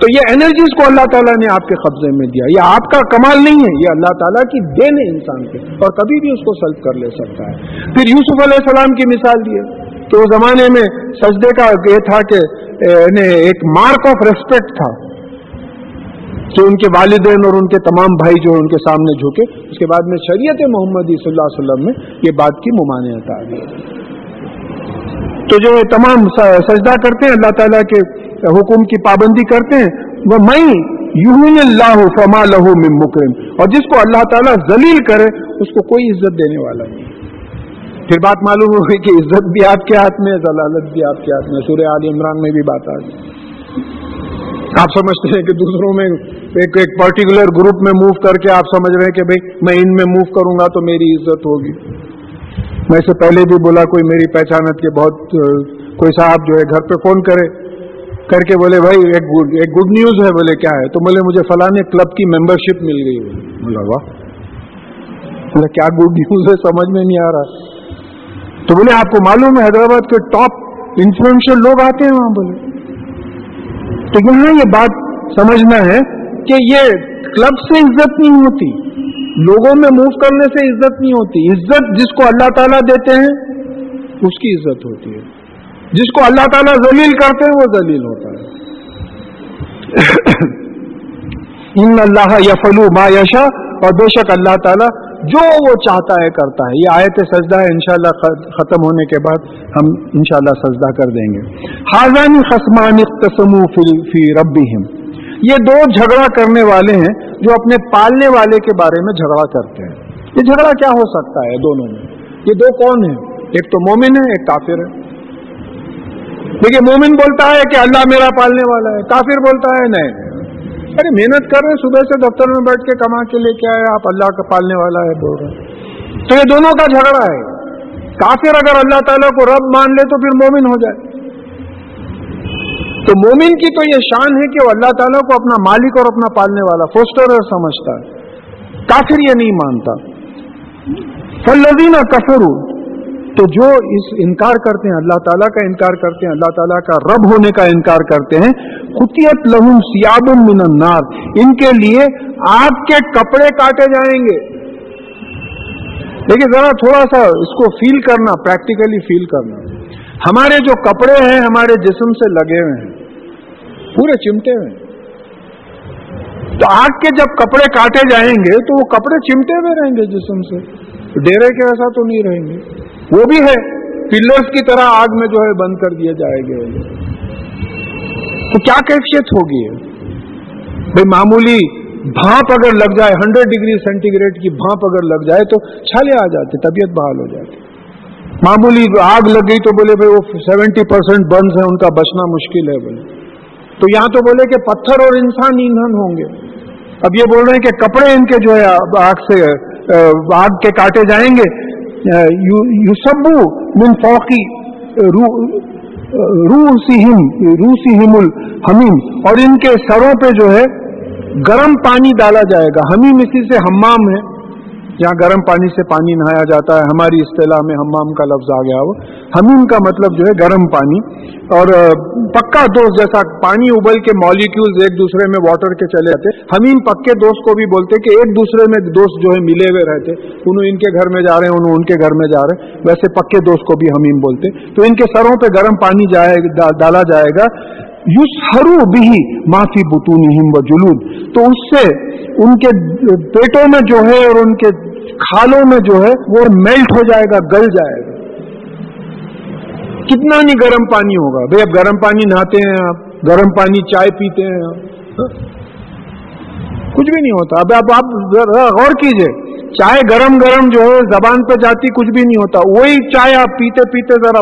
تو یہ انرجیز کو اللہ تعالیٰ نے آپ کے قبضے میں دیا۔ یہ آپ کا کمال نہیں ہے، یہ اللہ تعالیٰ کی دین ہے انسان کے۔ اور کبھی بھی اس کو سلب کر لے سکتا ہے۔ پھر یوسف علیہ السلام کی مثال دی تو اس زمانے میں سجدے کا یہ تھا کہ یعنی ایک مارک آف ریسپیکٹ تھا۔ کہ ان کے والدین اور ان کے تمام بھائی جو ان کے سامنے جھکے، اس کے بعد میں شریعت محمدی صلی اللہ علیہ وسلم میں یہ بات کی ممانعت آ گئی۔ تو جو تمام سجدہ کرتے ہیں، اللہ تعالیٰ کے حکم کی پابندی کرتے ہیں، وہ میں یوں اللہ فما لہو من مکرم اور جس کو اللہ تعالیٰ ذلیل کرے، اس کو کوئی عزت دینے والا نہیں۔ پھر بات معلوم ہو گئی کہ عزت بھی آپ کے ہاتھ میں ضلالت بھی آپ کے ہاتھ میں سورہ عال عمران میں بھی بات آ گئی۔ آپ سمجھتے ہیں کہ دوسروں میں ایک ایک پرٹیکولر گروپ میں موو کر کے آپ سمجھ رہے ہیں کہ بھائی میں ان میں موو کروں گا تو میری عزت ہوگی۔ میں سے پہلے بھی بولا کوئی میری پہچانت کے بہت، کوئی صاحب جو ہے گھر پہ فون کرے۔ کر کے بولے بھائی ایک ایک گڈ نیوز ہے، بولے کیا ہے؟ تو بولے مجھے فلاں کلب کی ممبر شپ مل گئی۔ بولا واہ۔ کیا گڈ نیوز ہے، سمجھ میں نہیں آ رہا۔ تو بولے آپ کو معلوم ہے حیدرآباد کے ٹاپ انفلوئنشل لوگ آتے ہیں وہاں، بولے۔ تو یہاں یہ بات سمجھنا ہے کہ یہ کلب سے عزت نہیں ہوتی، لوگوں میں موو کرنے سے عزت نہیں ہوتی۔ عزت جس کو اللہ تعالیٰ دیتے ہیں، اس کی عزت ہوتی ہے۔ جس کو اللہ تعالیٰ ذلیل کرتے ہیں، وہ ذلیل ہوتا ہے۔ ان اللہ یفلو ما یشا اور بے شک اللہ تعالیٰ جو وہ چاہتا ہے کرتا ہے۔ یہ آیت سجدہ ہے، انشاءاللہ ختم ہونے کے بعد ہم انشاءاللہ سجدہ کر دیں گے۔ حاضانی خسمان اختصمو فی ربہم۔ یہ دو جھگڑا کرنے والے ہیں جو اپنے پالنے والے کے بارے میں جھگڑا کرتے ہیں۔ یہ جھگڑا کیا ہو سکتا ہے دونوں میں؟ یہ دو کون ہیں؟ ایک تو مومن ہے، ایک کافر ہے۔ دیکھیے، مومن بولتا ہے کہ اللہ میرا پالنے والا ہے، کافر بولتا ہے نہیں۔ ارے محنت کر رہے صبح سے دفتر میں بیٹھ کے کما کے لے کے آئے آپ اللہ کا پالنے والا ہے بول رہے تو یہ دونوں کا جھگڑا ہے۔ کافر اگر اللہ تعالیٰ کو رب مان لے تو پھر مومن ہو جائے۔ تو مومن کی تو یہ شان ہے کہ وہ اللہ تعالیٰ کو اپنا مالک اور اپنا پالنے والا فوسٹر سمجھتا ہے۔ کافر یہ نہیں مانتا۔ فلزینہ کفر تو جو اس انکار کرتے ہیں، اللہ تعالیٰ کا انکار کرتے ہیں، اللہ تعالیٰ کا رب ہونے کا انکار کرتے ہیں، خطیت لہم سیاب من النار۔ ان کے لیے آگ کے کپڑے کاٹے جائیں گے۔ دیکھیے ذرا تھوڑا سا اس کو فیل کرنا پریکٹیکلی فیل کرنا۔ ہمارے جو کپڑے ہیں، ہمارے جسم سے لگے ہوئے ہیں، پورے چمٹے ہوئے تو آگ کے جب کپڑے کاٹے جائیں گے، تو وہ کپڑے چمٹے ہوئے رہیں گے جسم سے۔ ڈیرے کے ایسا تو نہیں رہیں گے۔ وہ بھی ہے۔ پلرس کی طرح آگ میں جو ہے بند کر دیا جائے گا۔ تو کیا کیفیت ہوگی؟ بھائی معمولی بھانپ اگر لگ جائے، ہنڈریڈ ڈگری سینٹی گریڈ کی بھانپ اگر لگ جائے تو چھالے آ جاتے، طبیعت بحال ہو جاتی۔ معمولی آگ لگ گئی تو بولے بھائی وہ سیونٹی پرسینٹ برنس ہیں، ان کا بچنا مشکل ہے بولے تو یہاں تو بولے کہ پتھر اور انسان ایندھن ہوں گے۔ اب یہ بول رہے ہیں کہ کپڑے ان کے جو ہے، آگ سے آگ کے کاٹے جائیں گے۔ یوسبو من فوقی رو سیم رو سیم الحمیم، اور ان کے سروں پہ جو ہے گرم پانی ڈالا جائے گا۔ حمیم اسی سے ہمام ہے۔ جہاں گرم پانی سے پانی نہایا جاتا ہے، ہماری اصطلاح میں ہمام کا لفظ آ گیا وہ۔ ہمیم کا مطلب جو ہے گرم پانی۔ اور پکا دوست جیسا پانی ابل کے مالیکولز ایک دوسرے میں واٹر کے چلے جاتے۔ ہمیم پکے دوست کو بھی بولتے کہ ایک دوسرے میں دوست جو ہے ملے ہوئے رہتے۔ انہوں ان کے گھر میں جا رہے ہیں، انہوں ان کے گھر میں جا رہے ہیں۔ ویسے پکے دوست کو بھی ہمیم بولتے۔ تو ان کے سروں پہ گرم پانی جائے، ڈالا جائے گا۔ یوس ہرو بھی معافی بتونی و جلود۔ تو اس سے ان کے پیٹوں میں جو ہے اور ان کے کھالوں میں جو ہے وہ میلٹ ہو جائے گا، گل جائے گا۔ کتنا نہیں گرم پانی ہوگا۔ بھائی اب گرم پانی نہاتے ہیں آپ، گرم پانی چائے پیتے ہیں آپ۔ کچھ بھی نہیں ہوتا۔ اب اب آپ غور کیجیے۔ چائے گرم گرم جو ہے زبان پہ جاتی کچھ بھی نہیں ہوتا۔ وہی چائے آپ پیتے پیتے ذرا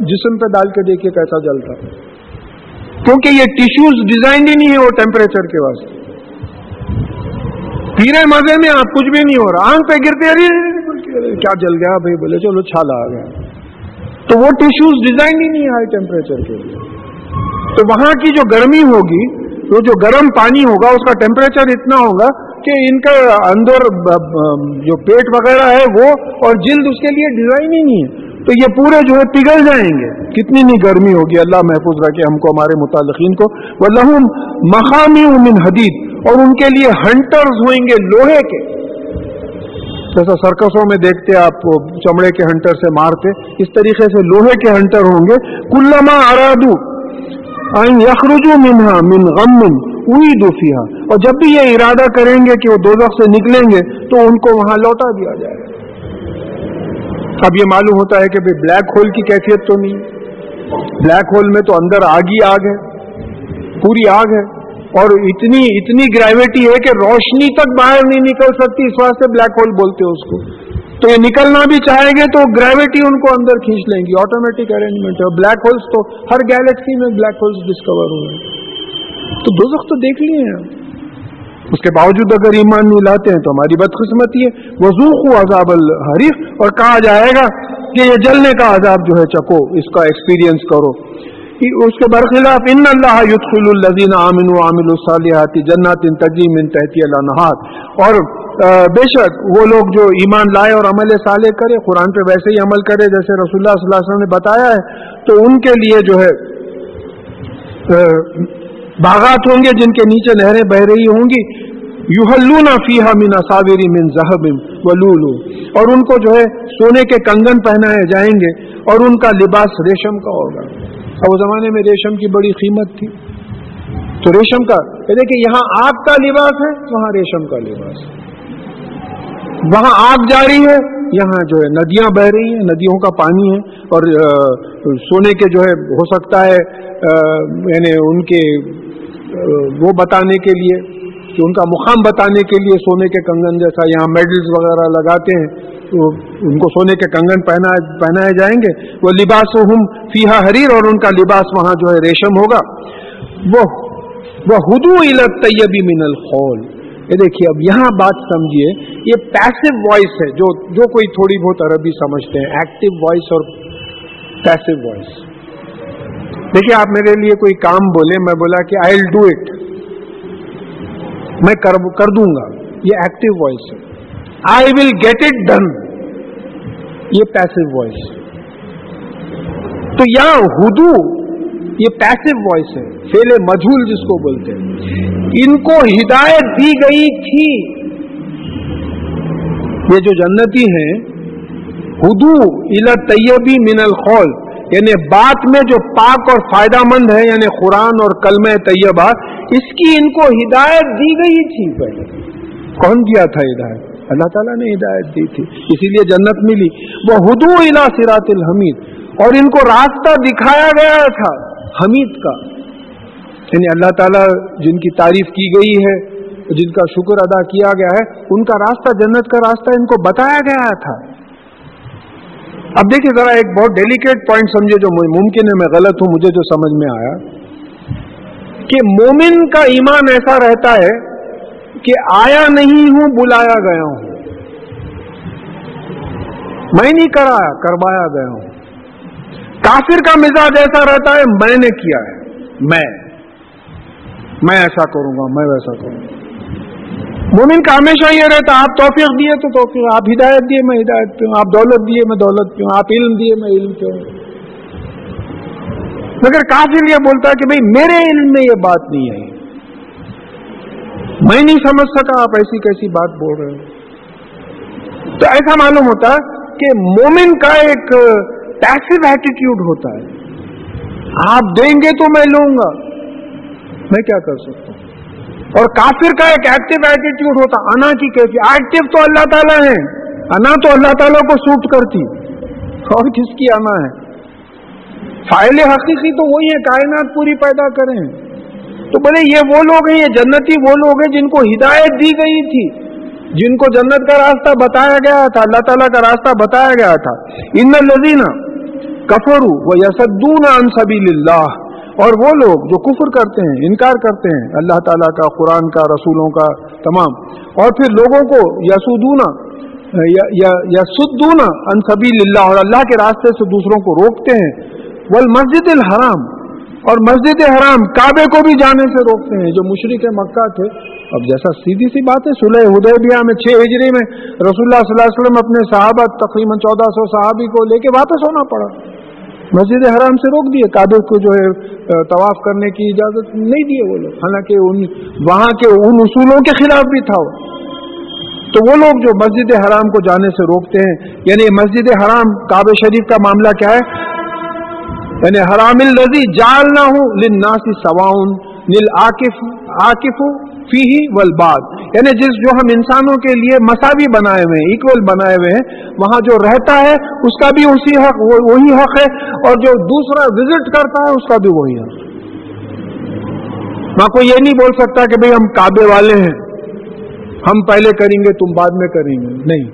جسم پہ ڈال کے دیکھیے کیسا جلتا۔ کیونکہ یہ ٹیشوز ڈیزائن ہی نہیں ہے وہ ٹیمپریچر کے واسطے۔ پیرے مزے میں آپ کچھ بھی نہیں ہو رہا۔ آنکھ پہ گرتے ارے کیا جل گیا؟ بھائی بولے، چلو، چھالا آ گیا۔ تو وہ ٹیشوز ڈیزائن ہی نہیں ہے ہائی ٹیمپریچر کے لیے۔ تو وہاں کی جو گرمی ہوگی تو جو گرم پانی ہوگا، اس کا ٹیمپریچر اتنا ہوگا کہ ان کا اندر جو پیٹ وغیرہ ہے، وہ اور جلد اس کے لیے ڈیزائن ہی نہیں ہے۔ تو یہ پورے جو ہے پگھل جائیں گے۔ کتنی نہیں گرمی ہوگی، اللہ محفوظ رکھے ہم کو، ہمارے متعلقین کو۔ وہ لہم مقامی من حدید اور ان کے لیے ہنٹرز ہوئیں گے لوہے کے۔ جیسا سرکسوں میں دیکھتے آپ چمڑے کے ہنٹر سے مارتے، اس طریقے سے لوہے کے ہنٹر ہوں گے۔ کلما ارادو یخرجو منہا من غم من دوفیہ اور جب بھی یہ ارادہ کریں گے کہ وہ دو سے نکلیں گے، تو ان کو وہاں لوٹا دیا جائے۔ گا اب یہ معلوم ہوتا ہے کہ بلیک ہول کی کیفیت تو نہیں. بلیک ہول میں تو اندر آگ ہی آگ ہے. پوری آگ ہے. اور اتنی اتنی گریوٹی ہے کہ روشنی تک باہر نہیں نکل سکتی. اس واسطے بلیک ہول بولتے ہیں اس کو. تو یہ نکلنا بھی چاہیں گے تو گریوٹی ان کو اندر کھینچ لیں گی. آٹومیٹک ارینجمنٹ ہے. بلیک ہولس تو ہر گیلیکسی میں بلیک ہولس ڈسکور ہوئے تو دو تو دیکھ لیے ہیں اس کے باوجود اگر ایمان نہیں لاتے ہیں تو ہماری بدقسمتی ہے۔ وضوخ عذاب الحریف اور کہا جائے گا کہ یہ جلنے کا عذاب جو ہے چکو اس کا ایکسپیرینس کرو۔ اس کے برخلاف ان اللہ یدخل الذین آمنوا وعملوا الصالحات جنات تجری من تحتی الانہار اور بے شک وہ لوگ جو ایمان لائے اور عمل صالح کرے، قرآن پہ ویسے ہی عمل کرے، جیسے رسول اللہ صلی اللہ علیہ وسلم نے بتایا ہے، تو ان کے لیے جو ہے باغات ہوں گے جن کے نیچے نہریں بہ رہی ہوں گی۔ یوہلونا فیحا من صابری من ذہب ولولو۔ اور ان کو جو ہے سونے کے کنگن پہنائے جائیں گے اور ان کا لباس ریشم کا ہوگا۔ اب اس زمانے میں ریشم کی بڑی قیمت تھی۔ تو ریشم کا دیکھیں یہاں آگ کا لباس ہے، وہاں ریشم کا لباس وہاں آگ جاری ہے، یہاں جو ہے ندیاں بہ رہی ہیں، ندیوں کا پانی ہے۔ اور سونے کے جو ہے ہو سکتا ہے یعنی ان کے وہ بتانے کے لیے کہ ان کا مقام بتانے کے لیے سونے کے کنگن جیسا یہاں میڈلز وغیرہ لگاتے ہیں، تو ان کو سونے کے کنگن پہنا، پہنائے جائیں گے۔ وہ لباس ہم فیحا حریر اور ان کا لباس وہاں جو ہے ریشم ہوگا۔ وہ وہ ہدو علت طیبی من الخول۔ یہ دیکھیے، اب یہاں بات سمجھیے، یہ پیسو وائس ہے، جو جو کوئی تھوڑی بہت عربی سمجھتے ہیں ایکٹیو وائس اور پیسو وائس دیکھیے آپ میرے لیے کوئی کام بولے، میں بولا کہ آئی ول ڈو اٹ میں کر دوں گا۔ یہ ایکٹیو وائس ہے۔ I will get it done یہ پیسو وائس تو یہاں ہدو، یہ پیسو وائس ہے۔ فیل مجھول جس کو بولتے ہیں۔ ان کو ہدایت دی گئی تھی۔ یہ جو جنتی ہیں، ہدو الا طیبی من الخول۔ یعنی بات میں جو پاک اور فائدہ مند ہے یعنی قرآن اور کلم طیبہ، اس کی ان کو ہدایت دی گئی تھی پہلے۔ کون دیا تھا ہدایت؟ اللہ تعالیٰ نے ہدایت دی تھی۔ اسی لیے جنت ملی۔ وہ ہدو الا سرات الحمید۔ اور ان کو راستہ دکھایا گیا تھا، حمید کا۔ یعنی اللہ تعالیٰ جن کی تعریف کی گئی ہے، جن کا شکر ادا کیا گیا ہے، ان کا راستہ جنت کا راستہ ان کو بتایا گیا تھا۔ اب دیکھیے ذرا ایک بہت ڈیلیکیٹ پوائنٹ سمجھے جو ممکن ہے، میں غلط ہوں، مجھے جو سمجھ میں آیا کہ مومن کا ایمان ایسا رہتا ہے کہ آیا نہیں ہوں، بلایا گیا ہوں۔ میں نہیں کرایا، کروایا گیا ہوں۔ کافر کا مزاج ایسا رہتا ہے، میں نے کیا ہے۔ میں میں ایسا کروں گا، میں ویسا کروں گا۔ مومن کا ہمیشہ یہ رہتا آپ توفیق دیے تو توفیق، آپ ہدایت دیے، میں ہدایت پہ ہوں آپ دولت دیے، میں دولت پہ ہوں آپ علم دیے، میں علم پہ ہوں مگر کافر یہ بولتا ہے کہ بھئی میرے علم میں یہ بات نہیں ہے۔ میں نہیں سمجھ سکا آپ ایسی کیسی بات بول رہے ہیں۔ تو ایسا معلوم ہوتا ہے کہ مومن کا ایک پیسو ایٹیٹیوڈ ہوتا ہے۔ آپ دیں گے تو میں لوں گا۔ میں کیا کر سکتا ہوں؟ اور کافر کا ایک ایکٹیو ایٹیٹیوڈ ہوتا، انا کی کیسی؟ ایکٹیو تو اللہ تعالیٰ ہے، انا تو اللہ تعالیٰ کو سوٹ کرتی۔ اور کس کی انا ہے؟ فائل حقیقی تو وہی ہے، کائنات پوری پیدا کریں۔ تو بولے یہ وہ لوگ ہیں، یہ جنتی وہ لوگ ہیں جن کو ہدایت دی گئی تھی، جن کو جنت کا راستہ بتایا گیا تھا، اللہ تعالیٰ کا راستہ بتایا گیا تھا۔ ان لذینہ کفرو وہ یسدون ان سبیل اللہ۔ اور وہ لوگ جو کفر کرتے ہیں، انکار کرتے ہیں، اللہ تعالیٰ کا، قرآن کا، رسولوں کا، تمام۔ اور پھر لوگوں کو یسودونا یا سدونا ان سبیل اللہ، اور اللہ کے راستے سے دوسروں کو روکتے ہیں۔ ول مسجد الحرام، اور مسجد حرام کعبے کو بھی جانے سے روکتے ہیں۔ جو مشرق مکہ تھے، اب جیسا سیدھی سی بات ہے سلح ہدیبیہ میں، چھ ہجری میں رسول اللہ صلی اللہ علیہ وسلم اپنے صحابہ، تقریباً چودہ سو صحابی کو لے کے واپس ہونا پڑا۔ مسجد حرام سے روک دیے، کعبے کو جو ہے طواف کرنے کی اجازت نہیں دیے وہ لوگ۔ حالانکہ ان، وہاں کے ان اصولوں کے خلاف بھی تھا وہ۔ تو وہ لوگ جو مسجد حرام کو جانے سے روکتے ہیں یعنی مسجد حرام، کعبہ شریف کا معاملہ کیا ہے؟ یعنی حرام الرضی جال نہ ہوں لناسی سواؤن نل عاقف عاقف فی ہی ولباد یعنی جس جو ہم انسانوں کے لیے مساوی بنائے ہوئے ہیں ایکول بنائے ہوئے ہیں، وہاں جو رہتا ہے، اس کا بھی اسی حق وہی حق ہے۔ اور جو دوسرا وزٹ کرتا ہے، اس کا بھی وہی حق۔ وہاں کوئی یہ نہیں بول سکتا کہ بھئی ہم کعبے والے ہیں۔ ہم پہلے کریں گے، تم بعد میں کریں گے۔ نہیں۔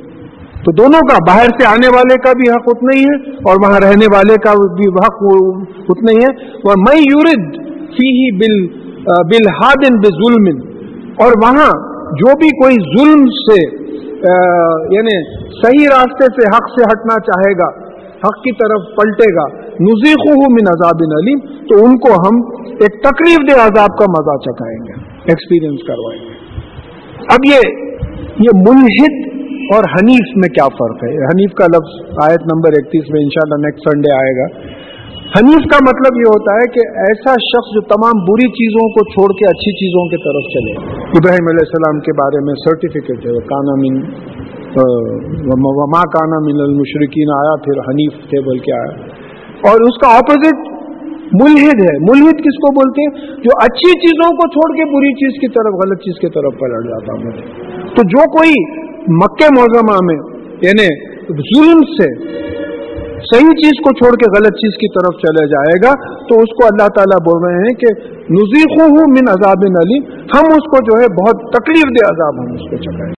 تو دونوں کا، باہر سے آنے والے کا بھی حق اتنا ہی ہے، اور وہاں رہنے والے کا بھی حق اتنا ہی ہے۔ اور میں یورد فی ہی بل بل ہادن بے ظلم اور وہاں جو بھی کوئی ظلم سے یعنی صحیح راستے سے حق سے ہٹنا چاہے گا، حق کی طرف پلٹے گا نزیخ من عذاب علیم، تو ان کو ہم ایک تکلیف دہ عذاب کا مزہ چکھائیں گے ایکسپیرئنس کروائیں گے۔ اب یہ یہ ملحد اور حنیف میں کیا فرق ہے؟ حنیف کا لفظ آیت نمبر اکتیس میں انشاءاللہ نیکسٹ سنڈے آئے گا۔ حنیف کا مطلب یہ ہوتا ہے کہ ایسا شخص جو تمام بری چیزوں کو چھوڑ کے اچھی چیزوں کی طرف چلے۔ ابراہیم علیہ السلام کے بارے میں سرٹیفکیٹ ہے۔ کانا من وما کانا من المشرقین آیا پھر حنیف تھے بول کے آیا۔ اور اس کا اپوزٹ ملحد ہے۔ ملحد کس کو بولتے ہیں؟ جو اچھی چیزوں کو چھوڑ کے بری چیز کی طرف غلط چیز کی طرف پلٹ جاتا ہوں تو جو کوئی مکہ موزمہ میں یعنی ظلم سے صحیح چیز کو چھوڑ کے غلط چیز کی طرف چلے جائے گا، تو اس کو اللہ تعالیٰ بول رہے ہیں کہ نزیخ ہوں من عذاب علی ہم اس کو جو ہے بہت تکلیف دہ عذاب ہم اس کو چکائیں